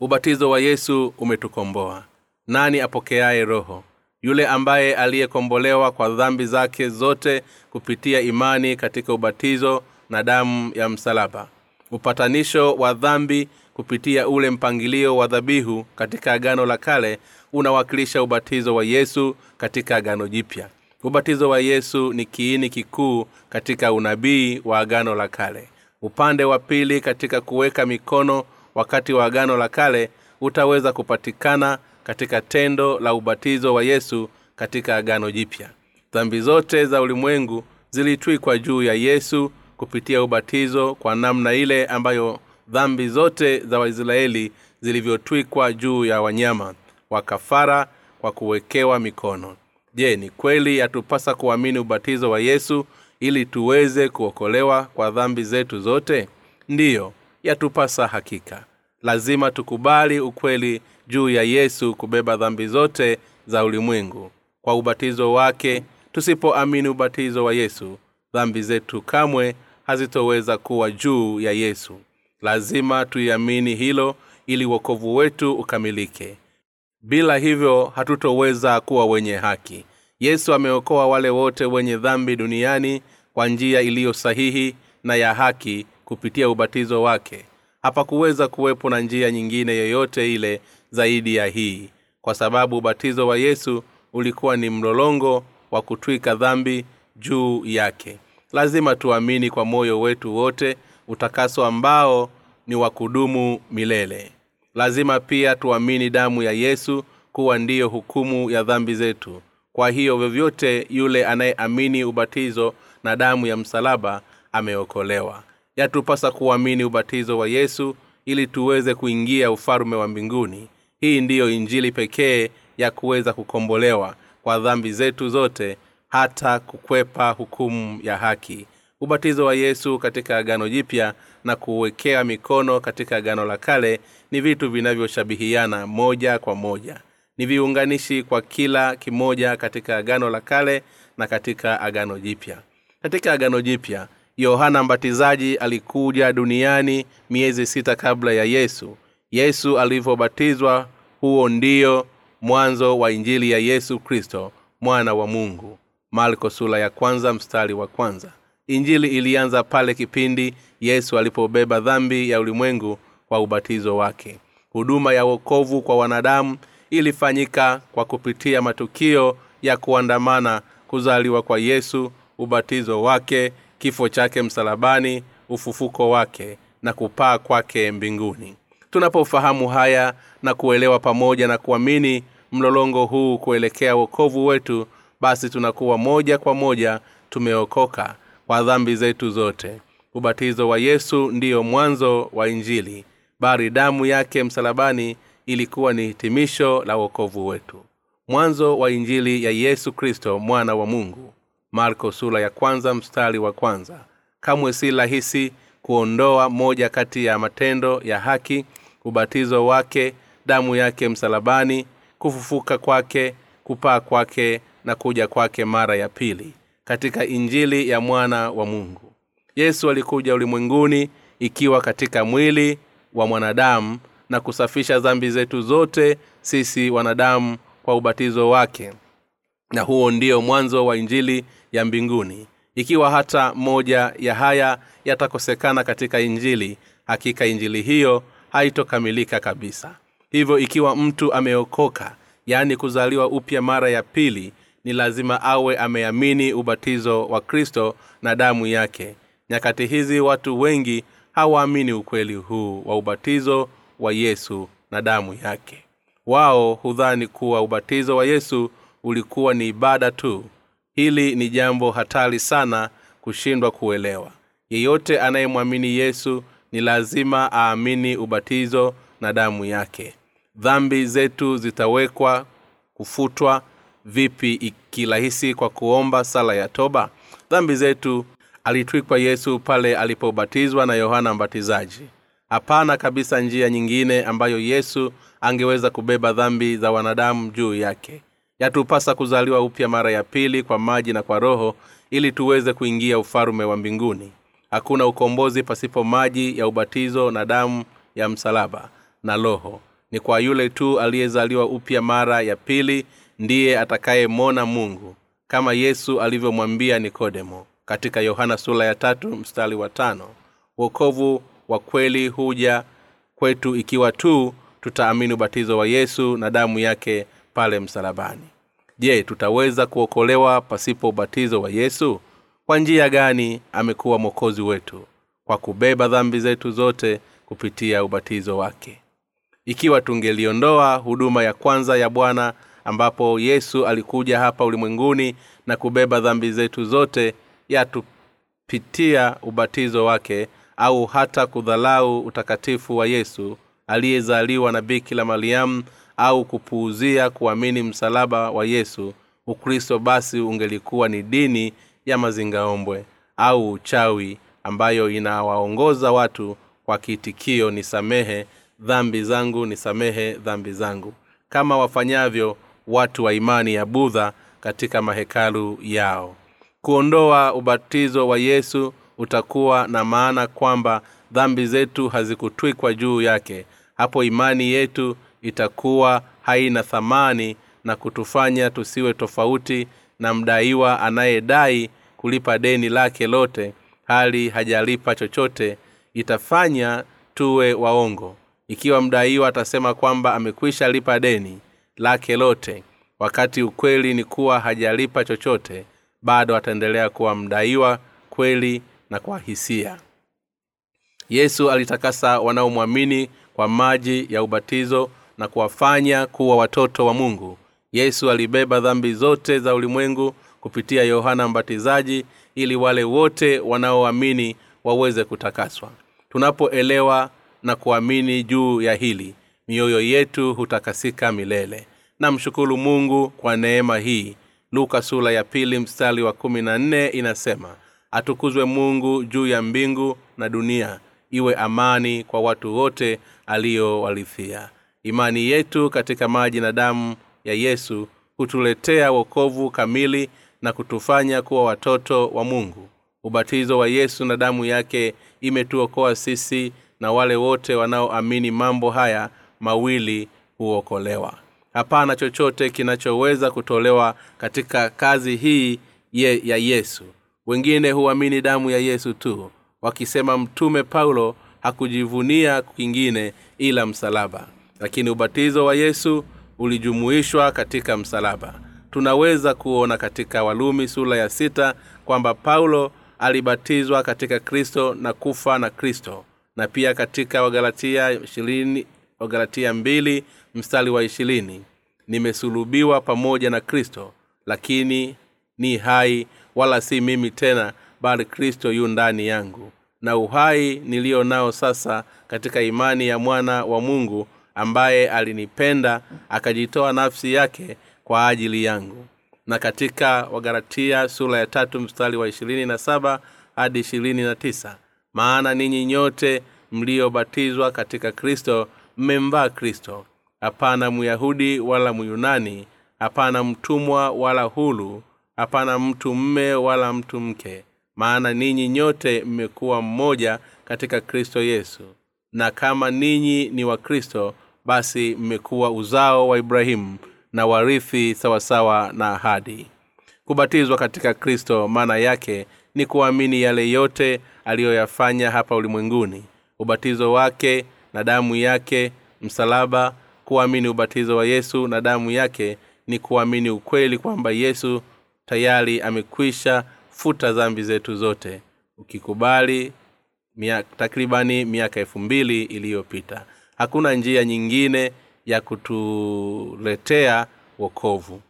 Ubatizo wa yesu umetukomboa. Nani apokeaye roho? Yule ambaye aliyekombolewa kwa dhambi zake zote kupitia imani katika ubatizo na damu ya msalaba. Upatanisho wa dhambi kupitia ule mpangilio wa dhabihu katika agano la kale unawakilisha ubatizo wa yesu katika agano jipya. Ubatizo wa yesu ni kiini kikuu katika unabii wa agano la kale. Upande wa pili katika kuweka mikono wakati wa agano la kale utaweza kupatikana katika tendo la ubatizo wa yesu katika agano jipya. Dhambi zote za ulimwengu zilitwikwa juu ya yesu kupitia ubatizo kwa namna ile ambayo dhambi zote za waisraeli zilivyotwikwa juu ya wanyama wa kafara kwa kuwekewa mikono. Je ni kweli yatupasa kuamini ubatizo wa yesu ili tuweze kuokolewa kwa dhambi zetu zote? Ndiyo yatupasa hakika. Lazima tukubali ukweli juu ya yesu kubeba dhambi zote za ulimwengu. Kwa ubatizo wake tusipoamini ubatizo wa yesu dhambi zetu kamwe hazitoweza kuwa juu ya yesu. Lazima tuiamini hilo ili wokovu wetu ukamilike bila hivyo hatutoweza kuwa wenye haki. Yesu ameokoa wale wote wenye dhambi duniani kwa njia iliyo sahihi na ya haki kupitia ubatizo wake. Hapakuweza kuwepo na njia nyingine yoyote ile zaidi ya hii kwa sababu ubatizo wa yesu ulikuwa ni mlolongo wa kutwika dhambi juu yake. Lazima tuamini kwa moyo wetu wote utakaso ambao ni wa kudumu milele lazima pia tuamini damu ya yesu kuwa ndiyo hukumu ya dhambi zetu. Kwa hiyo vyovyote yule anayeamini ubatizo na damu ya msalaba ameokolewa. Yatupasa kuamini ubatizo wa yesu ili tuweze kuingia ufalume wa mbinguni. Hii ndiyo injili pekee ya kuweza kukombolewa kwa dhambi zetu zote hata kukwepa hukumu ya haki ubatizo wa yesu katika agano jipya na kuwekea mikono katika agano la kale ni vitu vinavyoshabihiana moja kwa moja. Ni viunganishi kwa kila kimoja katika agano la kale na katika agano jipya. Katika agano jipya yohana mbatizaji alikuja duniani miezi sita kabla ya yesu. Yesu alivyobatizwa huo ndio mwanzo wa injili ya yesu kristo mwana wa mungu. Marko sula ya kwanza mstari wa kwanza injili ilianza pale kipindi yesu alipobeba dhambi ya ulimwengu kwa ubatizo wake. Huduma ya wokovu kwa wanadamu ilifanyika kwa kupitia matukio ya kuandamana kuzaliwa kwa yesu ubatizo wake kifo chake msalabani ufufuko wake na kupaa kwake mbinguni. Tunapofahamu haya na kuelewa pamoja na kuamini mlolongo huu kuelekea wokovu wetu basi tunakuwa moja kwa moja tumeokoka kwa dhambi zetu zote. Ubatizo wa yesu ndiyo mwanzo wa injili. Bari damu yake msalabani ilikuwa ni hitimisho la wokovu wetu. Mwanzo wa injili ya yesu kristo mwana wa mungu. Marko sura ya kwanza mstari wa kwanza. Kamwe si rahisi kuondoa moja kati ya matendo ya haki ubatizo wake damu yake msalabani kufufuka kwake kupaa kwake na kuja kwake mara ya pili katika injili ya mwana wa mungu. Yesu alikuja ulimwenguni ikiwa katika mwili wa mwanadamu na kusafisha dhambi zetu zote sisi wanadamu kwa ubatizo wake. Na huo ndio mwanzo wa injili ya mbinguni. Ikiwa hata moja ya haya yatakosekana katika injili hakika injili hiyo haitokamilika kabisa. Hivyo ikiwa mtu ameokoka yaani kuzaliwa upya mara ya pili ni lazima awe ameamini ubatizo wa kristo na damu yake. Nyakati hizi watu wengi hawaamini ukweli huu wa ubatizo wa yesu na damu yake. Wao hudhani kuwa ubatizo wa yesu ulikuwa ni ibada tu. Hili ni jambo hatari sana kushindwa kuelewa. Yeyote anayemwamini yesu ni lazima aamini ubatizo na damu yake. Dhambi zetu zitawekwa kufutwa vipi ikirahisi kwa kuomba sala ya toba? Dhambi zetu alitwikwa yesu pale alipobatizwa na yohana mbatizaji. Hapana kabisa njia nyingine ambayo yesu angeweza kubeba dhambi za wanadamu juu yake. Yatupasa kuzaliwa upya mara ya pili kwa maji na kwa roho ili tuweze kuingia ufalume wa mbinguni. Hakuna ukombozi pasipo maji ya ubatizo na damu ya msalaba na roho. Ni kwa yule tu aliyezaliwa upya mara ya pili ndiye atakayemwona mungu kama yesu alivyomwambia nikodemo katika yohana sula ya tatu mstari wa tano. Wokovu wa kweli huja kwetu ikiwa tu tutaamini ubatizo wa yesu na damu yake pale msalabani. Je tutaweza kuokolewa pasipo ubatizo wa yesu? Kwa njia gani amekuwa mwokozi wetu? Kwa kubeba dhambi zetu zote kupitia ubatizo wake. Ikiwa tungeliondoa huduma ya kwanza ya bwana ambapo yesu alikuja hapa ulimwenguni na kubeba dhambi zetu zote yatupitia ubatizo wake au hata kudhalau utakatifu wa yesu aliyezaliwa na bikila mariamu au kupuuzia kuamini msalaba wa yesu ukristo basi ungelikuwa ni dini ya mazingaombwe au uchawi ambayo inawaongoza watu kwa kiitikio nisamehe dhambi zangu nisamehe dhambi zangu. Kama wafanyavyo watu wa imani ya budha katika mahekalu yao. Kuondoa ubatizo wa yesu utakuwa na maana kwamba dhambi zetu hazikutwikwa juu yake. Hapo imani yetu itakuwa haina thamani na kutufanya tusiwe tofauti na mdaiwa anayedai kulipa deni lake lote hali hajalipa chochote. Itafanya tuwe waongo. Ikiwa mdaiwa atasema kwamba amekwisha lipa deni lake lote. Wakati ukweli ni kuwa hajalipa chochote bado ataendelea kuwa mdaiwa kweli na kwa hisia. Yesu alitakasa wanaomwamini kwa maji ya ubatizo na kuwafanya kuwa watoto wa mungu. Yesu alibeba dhambi zote za ulimwengu kupitia yohana mbatizaji ili wale wote wanaoamini waweze kutakaswa. Tunapoelewa na kuamini juu ya hili mioyo yetu hutakasika milele. Namshukuru mungu kwa neema hii. Luka sula ya pili mstari wa kumi na nne inasema atukuzwe mungu juu ya mbingu na dunia iwe amani kwa watu wote aliyowalithia imani yetu katika maji na damu ya yesu hutuletea wokovu kamili na kutufanya kuwa watoto wa mungu. Ubatizo wa yesu na damu yake imetuokoa sisi na wale wote wanaoamini mambo haya mawili huokolewa. Hapana chochote kinachoweza kutolewa katika kazi hii ye ya yesu. Wengine huamini damu ya yesu tu wakisema mtume paulo hakujivunia kingine ila msalaba. Lakini ubatizo wa yesu ulijumuishwa katika msalaba. Tunaweza kuona katika walumi sura ya sita kwamba paulo alibatizwa katika kristo na kufa na kristo na pia katika wagalatia wagalatia mbili mstari wa ishirini. Nimesulubiwa pamoja na kristo lakini ni hai wala si mimi tena bali kristo yu ndani yangu. Na uhai niliyo nao sasa katika imani ya mwana wa mungu ambaye alinipenda akajitoa nafsi yake kwa ajili yangu. Na katika wagalatia sura ya tatu mstari wa ishirini na saba hadi ishirini na tisa maana ninyi nyote mliobatizwa katika kristo mmemvaa kristo. Hapana myahudi wala myunani hapana mtumwa wala hulu hapana mtu mme wala mtu mke. Maana ninyi nyote mmekuwa mmoja katika kristo yesu. Na kama ninyi ni wa kristo basi mmekuwa uzao wa ibrahimu na warithi sawasawa na ahadi. Kubatizwa katika kristo maana yake ni kuamini yale yote aliyoyafanya hapa ulimwenguni. Ubatizo wake na damu yake msalaba kuamini ubatizo wa yesu na damu yake ni kuamini ukweli kwamba yesu tayari amekwisha futa dhambi zetu zote ukikubali miaka, takribani miaka elfu mbili iliyopita. Hakuna njia nyingine ya kutuletea wokovu.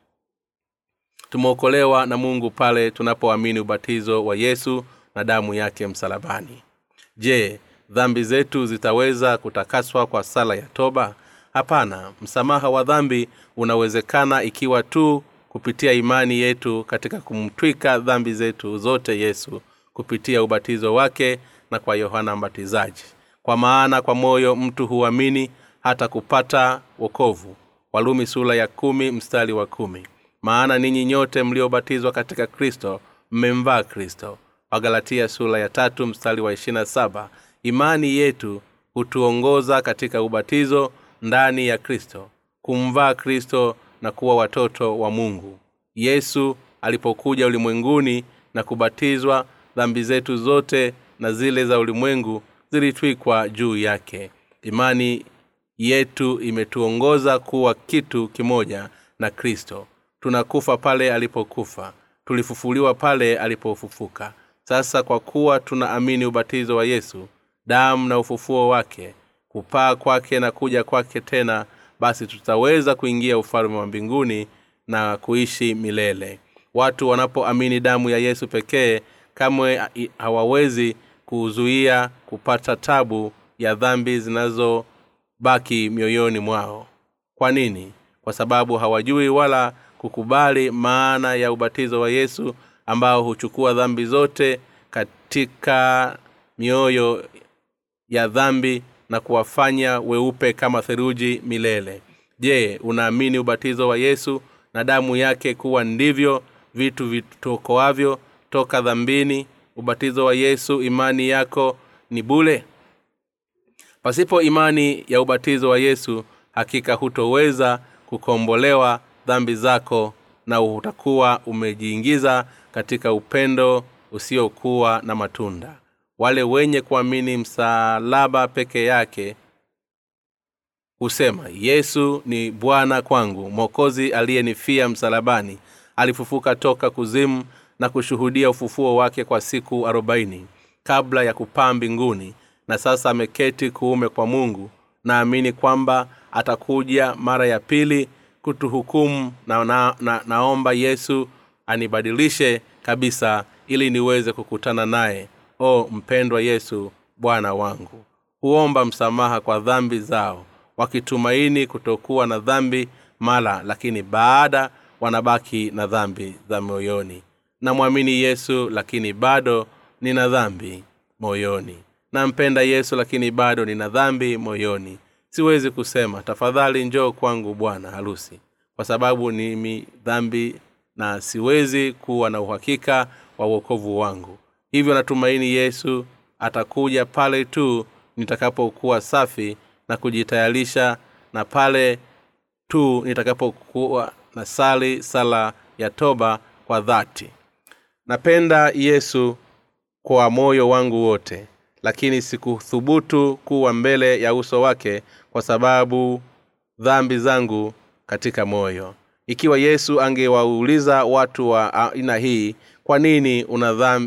Tumeokolewa na mungu pale tunapoamini ubatizo wa yesu na damu yake msalabani. Je dhambi zetu zitaweza kutakaswa kwa sala ya toba? Hapana msamaha wa dhambi unawezekana ikiwa tu kupitia imani yetu katika kumtwika dhambi zetu zote yesu kupitia ubatizo wake na kwa yohana mbatizaji. Kwa maana kwa moyo mtu huamini hata kupata wokovu. Walumi sula ya kumi mstari wa kumi. Maana ninyi nyote mliobatizwa katika kristo mmemvaa kristo. Wagalatia sula ya tatu mstari wa imani yetu hutuongoza katika ubatizo ndani ya kristo kumvaa kristo na kuwa watoto wa mungu. Yesu alipokuja ulimwenguni na kubatizwa dhambi zetu zote na zile za ulimwengu zilitwikwa juu yake. Imani yetu imetuongoza kuwa kitu kimoja na kristo. Tunakufa pale alipokufa. Tulifufuliwa pale alipofufuka. Sasa kwa kuwa tunaamini ubatizo wa yesu damu na ufufuo wake kupaa kwake na kuja kwake tena basi tutaweza kuingia ufalme wa mbinguni na kuishi milele. Watu wanapoamini damu ya yesu pekee kamwe hawawezi kuzuia kupata tabu ya dhambi zinazobaki mioyoni mwao. Kwa nini? Kwa sababu hawajui wala kukubali maana ya ubatizo wa yesu ambao huchukua dhambi zote katika mioyo ya dhambi na kuwafanya weupe kama theruji milele. Je unaamini ubatizo wa yesu na damu yake kuwa ndivyo vitu vitokoavyo toka dhambini? Ubatizo wa yesu imani yako ni bule pasipo imani ya ubatizo wa yesu hakika hutoweza kukombolewa dhambi zako na utakuwa umejiingiza katika upendo usiokuwa na matunda wale wenye kuamini msalaba peke yake husema yesu ni bwana kwangu mwokozi aliyenifia msalabani. Alifufuka toka kuzimu na kushuhudia ufufuo wake kwa siku arobaini kabla ya kupaa mbinguni na sasa ameketi kuume kwa mungu. Naamini kwamba atakuja mara ya pili kutuhukumu na, na, na naomba yesu anibadilishe kabisa ili niweze kukutana naye o mpendwa yesu bwana wangu huomba msamaha kwa dhambi zao wakitumaini kutokuwa na dhambi mala lakini baada wanabaki na dhambi za moyoni. Namwamini yesu lakini bado nina dhambi moyoni. Nampenda yesu lakini bado nina dhambi moyoni. Siwezi kusema tafadhali njoo kwangu bwana harusi kwa sababu nimi dhambi na siwezi kuwa na uhakika wa uokovu wangu hivyo natumaini yesu atakuja pale tu nitakapokuwa safi na kujitayarisha na pale tu nitakapokuwa na sali sala ya toba kwa dhati. Napenda yesu kwa moyo wangu wote lakini sikuthubutu kuwa mbele ya uso wake kwa sababu dhambi zangu katika moyo. Ikiwa yesu angewauliza watu wa aina hii kwa nini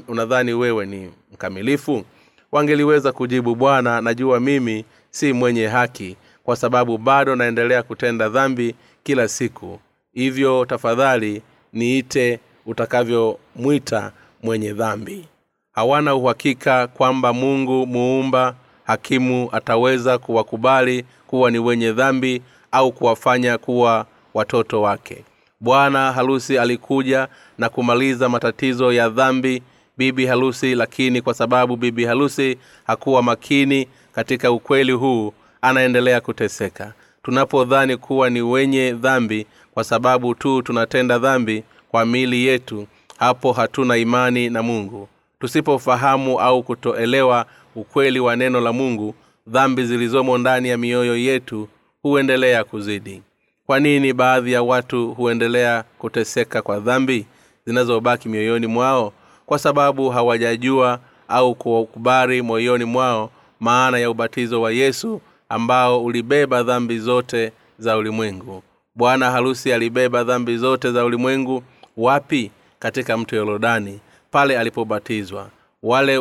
unadhani, wewe ni mkamilifu? Wangeliweza kujibu bwana najua mimi si mwenye haki kwa sababu bado naendelea kutenda dhambi kila siku. Hivyo tafadhali niite utakavyomwita mwenye dhambi. Hawana uhakika kwamba mungu muumba hakimu ataweza kuwakubali kuwa ni wenye dhambi au kuwafanya kuwa watoto wake bwana harusi alikuja na kumaliza matatizo ya dhambi bibi harusi lakini kwa sababu bibi harusi hakuwa makini katika ukweli huu anaendelea kuteseka. Tunapodhani kuwa ni wenye dhambi kwa sababu tu tunatenda dhambi kwa miili yetu hapo hatuna imani na mungu. Tusipofahamu au kutoelewa ukweli wa neno la mungu dhambi zilizomo ndani ya mioyo yetu huendelea kuzidi kwa nini baadhi ya watu huendelea kuteseka kwa dhambi zinazobaki mioyoni mwao? Kwa sababu hawajajua au kukubali moyoni mwao maana ya ubatizo wa yesu ambao ulibeba dhambi zote za ulimwengu. Bwana harusi alibeba dhambi zote za ulimwengu wapi? Katika mto yorodani pale alipobatizwa. Wale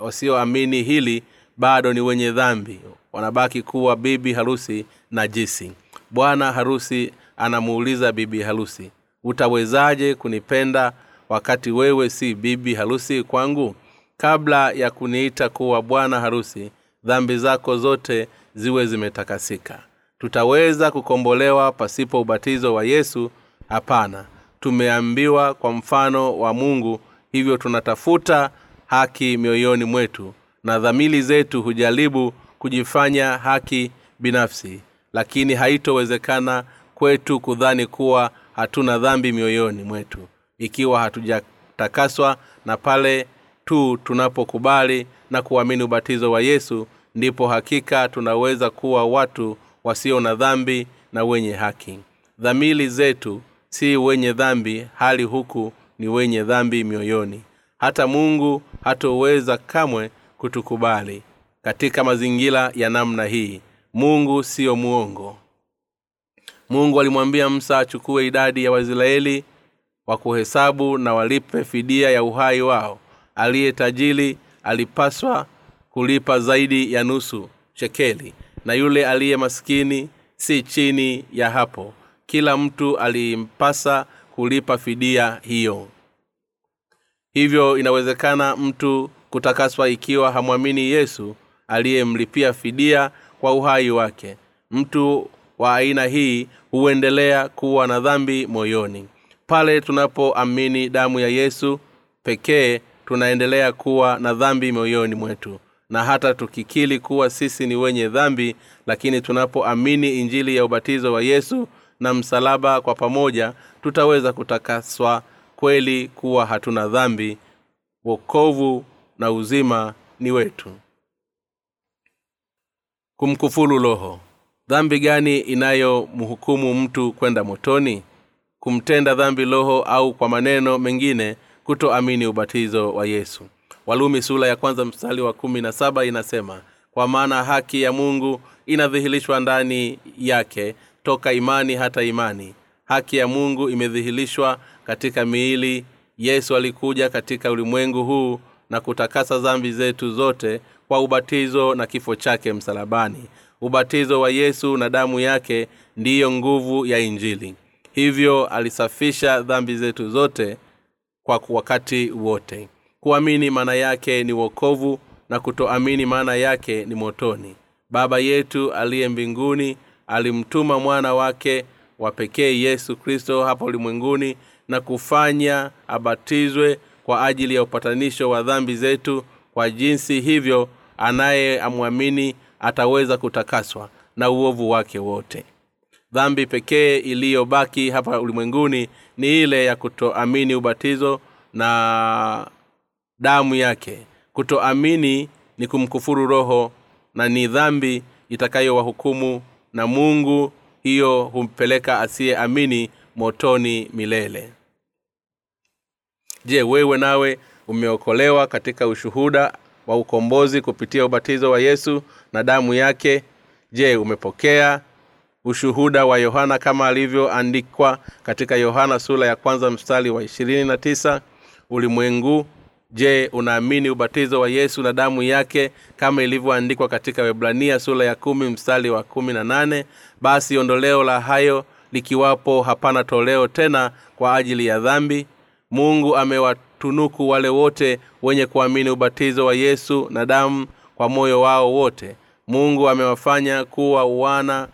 wasioamini wa, wa hili bado ni wenye dhambi. Wanabaki kuwa bibi harusi na jisi bwana harusi anamuuliza bibi harusi utawezaje kunipenda wakati wewe si bibi harusi kwangu? Kabla ya kuniita kuwa bwana harusi dhambi zako zote ziwe zimetakasika. Tutaweza kukombolewa pasipo ubatizo wa yesu? Hapana. Tumeambiwa kwa mfano wa mungu hivyo tunatafuta haki mioyoni mwetu na dhamili zetu hujaribu kujifanya haki binafsi lakini haitowezekana kwetu kudhani kuwa hatuna dhambi mioyoni mwetu. Ikiwa hatujatakaswa na pale tu tunapokubali na kuamini ubatizo wa yesu ndipo hakika tunaweza kuwa watu wasio na dhambi na wenye haki. Dhamili zetu si wenye dhambi hali huku ni wenye dhambi mioyoni. Hata mungu hatoweza kamwe kutukubali katika mazingira ya namna hii mungu siyo muongo. Mungu alimwambia msa achukue idadi ya waisraeli wa kuhesabu na walipe fidia ya uhai wao. Aliye tajili alipaswa kulipa zaidi ya nusu shekeli na yule aliye maskini si chini ya hapo. Kila mtu alimpasa kulipa fidia hiyo. Hivyo inawezekana mtu kutakaswa ikiwa hamwamini yesu aliyemlipia fidia kwa uhai wake. Mtu wa aina hii huendelea kuwa na dhambi moyoni. Pale tunapoamini damu ya yesu pekee tunaendelea kuwa na dhambi moyoni mwetu. Na hata tukikili kuwa sisi ni wenye dhambi lakini tunapoamini injili ya ubatizo wa yesu na msalaba kwa pamoja tutaweza kutakaswa kweli kuwa hatuna dhambi. Wokovu na uzima ni wetu kumkufuru roho. Dhambi gani inayomhukumu mtu kwenda motoni? Kumtenda dhambi roho au kwa maneno mengine kutoamini ubatizo wa yesu. Walumi sula ya kwanza mstari wa kumi na saba inasema kwa maana haki ya mungu inadhihirishwa ndani yake toka imani hata imani. Haki ya mungu imedhihirishwa katika miili. Yesu alikuja katika ulimwengu huu na kutakasa dhambi zetu zote kwa ubatizo na kifo chake msalabani. Ubatizo wa yesu na damu yake ndiyo nguvu ya injili. Hivyo alisafisha dhambi zetu zote kwa wakati wote. Kuamini maana yake ni wokovu na kutoamini maana yake ni motoni. Baba yetu aliye mbinguni alimtuma mwana wake wa pekee yesu kristo hapa ulimwenguni na kufanya abatizwe kwa ajili ya upatanisho wa dhambi zetu kwa jinsi hivyo anayeamwamini ataweza kutakaswa na uovu wake wote. Dhambi pekee iliyobaki hapa ulimwenguni ni ile ya kutoamini ubatizo na damu yake. Kutoamini ni kumkufuru roho na ni dhambi itakayowahukumu na mungu hiyo humpeleka asiyeamini motoni milele je wewe nawe umeokolewa katika ushuhuda wa ukombozi kupitia ubatizo wa yesu na damu yake? Je umepokea ushuhuda wa yohana kama alivyoandikwa katika yohana sura ya kwanza mstari wa ishirini na tisa? Ulimwengu je unaamini ubatizo wa yesu na damu yake kama ilivyoandikwa katika webrania sura ya kumi mstari wa kumi na nane? Basi ondoleo la hayo likiwapo hapana toleo tena kwa ajili ya dhambi mungu amewatunuku wale wote wenye kuamini ubatizo wa yesu na damu kwa moyo wao wote. Mungu amewafanya kuwa wana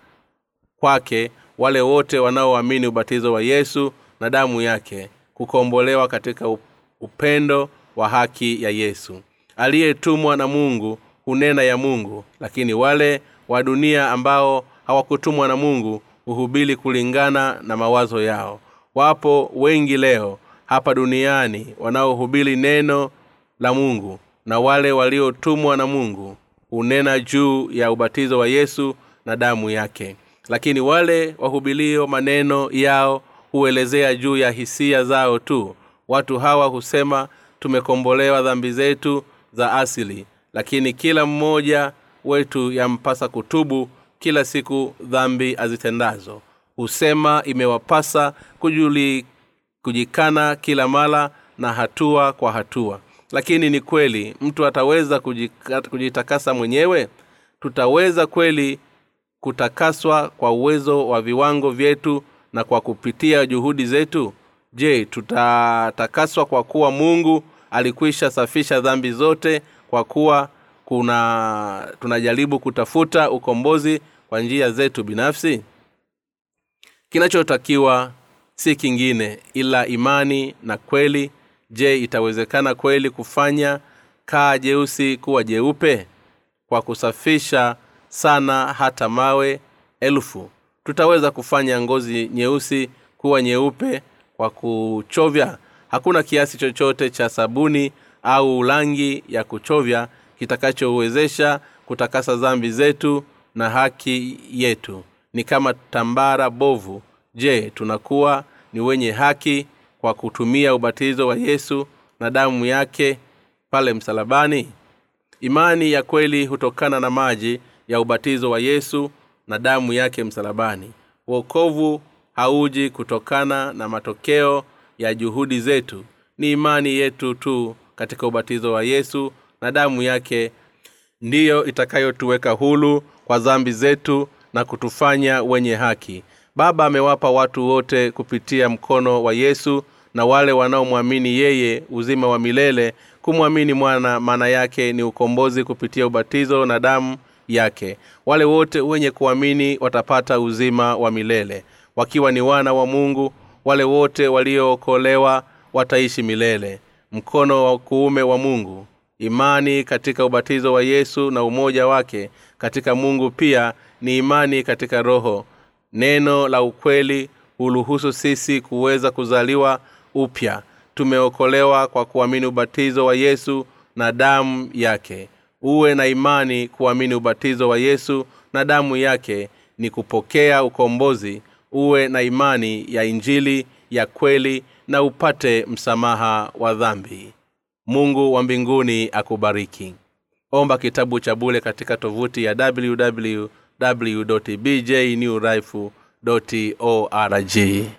kwake wale wote wanaoamini ubatizo wa yesu na damu yake kukombolewa katika upendo wa haki ya yesu. Aliyetumwa na mungu hunena ya mungu lakini wale wa dunia ambao hawakutumwa na mungu huhubili kulingana na mawazo yao. Wapo wengi leo hapa duniani wanaohubiri neno la mungu na wale waliotumwa na mungu hunena juu ya ubatizo wa yesu na damu yake. Lakini wale wahubilio maneno yao huelezea juu ya hisia zao tu. Watu hawa husema tumekombolewa dhambi zetu za asili lakini kila mmoja wetu yampasa kutubu kila siku dhambi azitendazo. Husema imewapasa kujuli, kujikana kila mara na hatua kwa hatua. Lakini ni kweli mtu ataweza kujitakasa mwenyewe? Tutaweza kweli kutakaswa kwa uwezo wa viwango vyetu na kwa kupitia juhudi zetu? Je tutatakaswa kwa kuwa mungu alikwisha safisha dhambi zote kwa kuwa kuna tunajaribu kutafuta ukombozi kwa njia zetu binafsi? Kinachotakiwa si kingine ila imani na kweli. Je itawezekana kweli kufanya kaa jeusi kuwa jeupe? Kwa kusafisha sana hata mawe elfu. Tutaweza kufanya ngozi nyeusi kuwa nyeupe kwa kuchovya? Hakuna kiasi chochote cha sabuni au rangi ya kuchovya kitakachowezesha kutakasa dhambi zetu na haki yetu. Ni kama tambara bovu je tunakuwa ni wenye haki kwa kutumia ubatizo wa yesu na damu yake pale msalabani? Imani ya kweli hutokana na maji ya ubatizo wa yesu na damu yake msalabani. Uokovu hauji kutokana na matokeo ya juhudi zetu. Ni imani yetu tu katika ubatizo wa yesu na damu yake ndiyo itakayotuweka hulu kwa dhambi zetu na kutufanya wenye haki baba amewapa watu wote kupitia mkono wa yesu na wale wanaomwamini yeye uzima wa milele kumwamini mwana maana yake ni ukombozi kupitia ubatizo na damu yake. Wale wote wenye kuamini watapata uzima wa milele. Wakiwa ni wana wa mungu wale wote waliookolewa wataishi milele. Mkono wa kuume wa mungu imani katika ubatizo wa yesu na umoja wake katika mungu pia ni imani katika roho neno la ukweli huruhusu sisi kuweza kuzaliwa upya. Tumeokolewa kwa kuamini ubatizo wa yesu na damu yake. Uwe na imani kuamini ubatizo wa yesu na damu yake ni kupokea ukombozi. Uwe na imani ya injili ya kweli na upate msamaha wa dhambi. Mungu wa mbinguni akubariki. Omba kitabu cha bule katika tovuti ya www bjnewrife org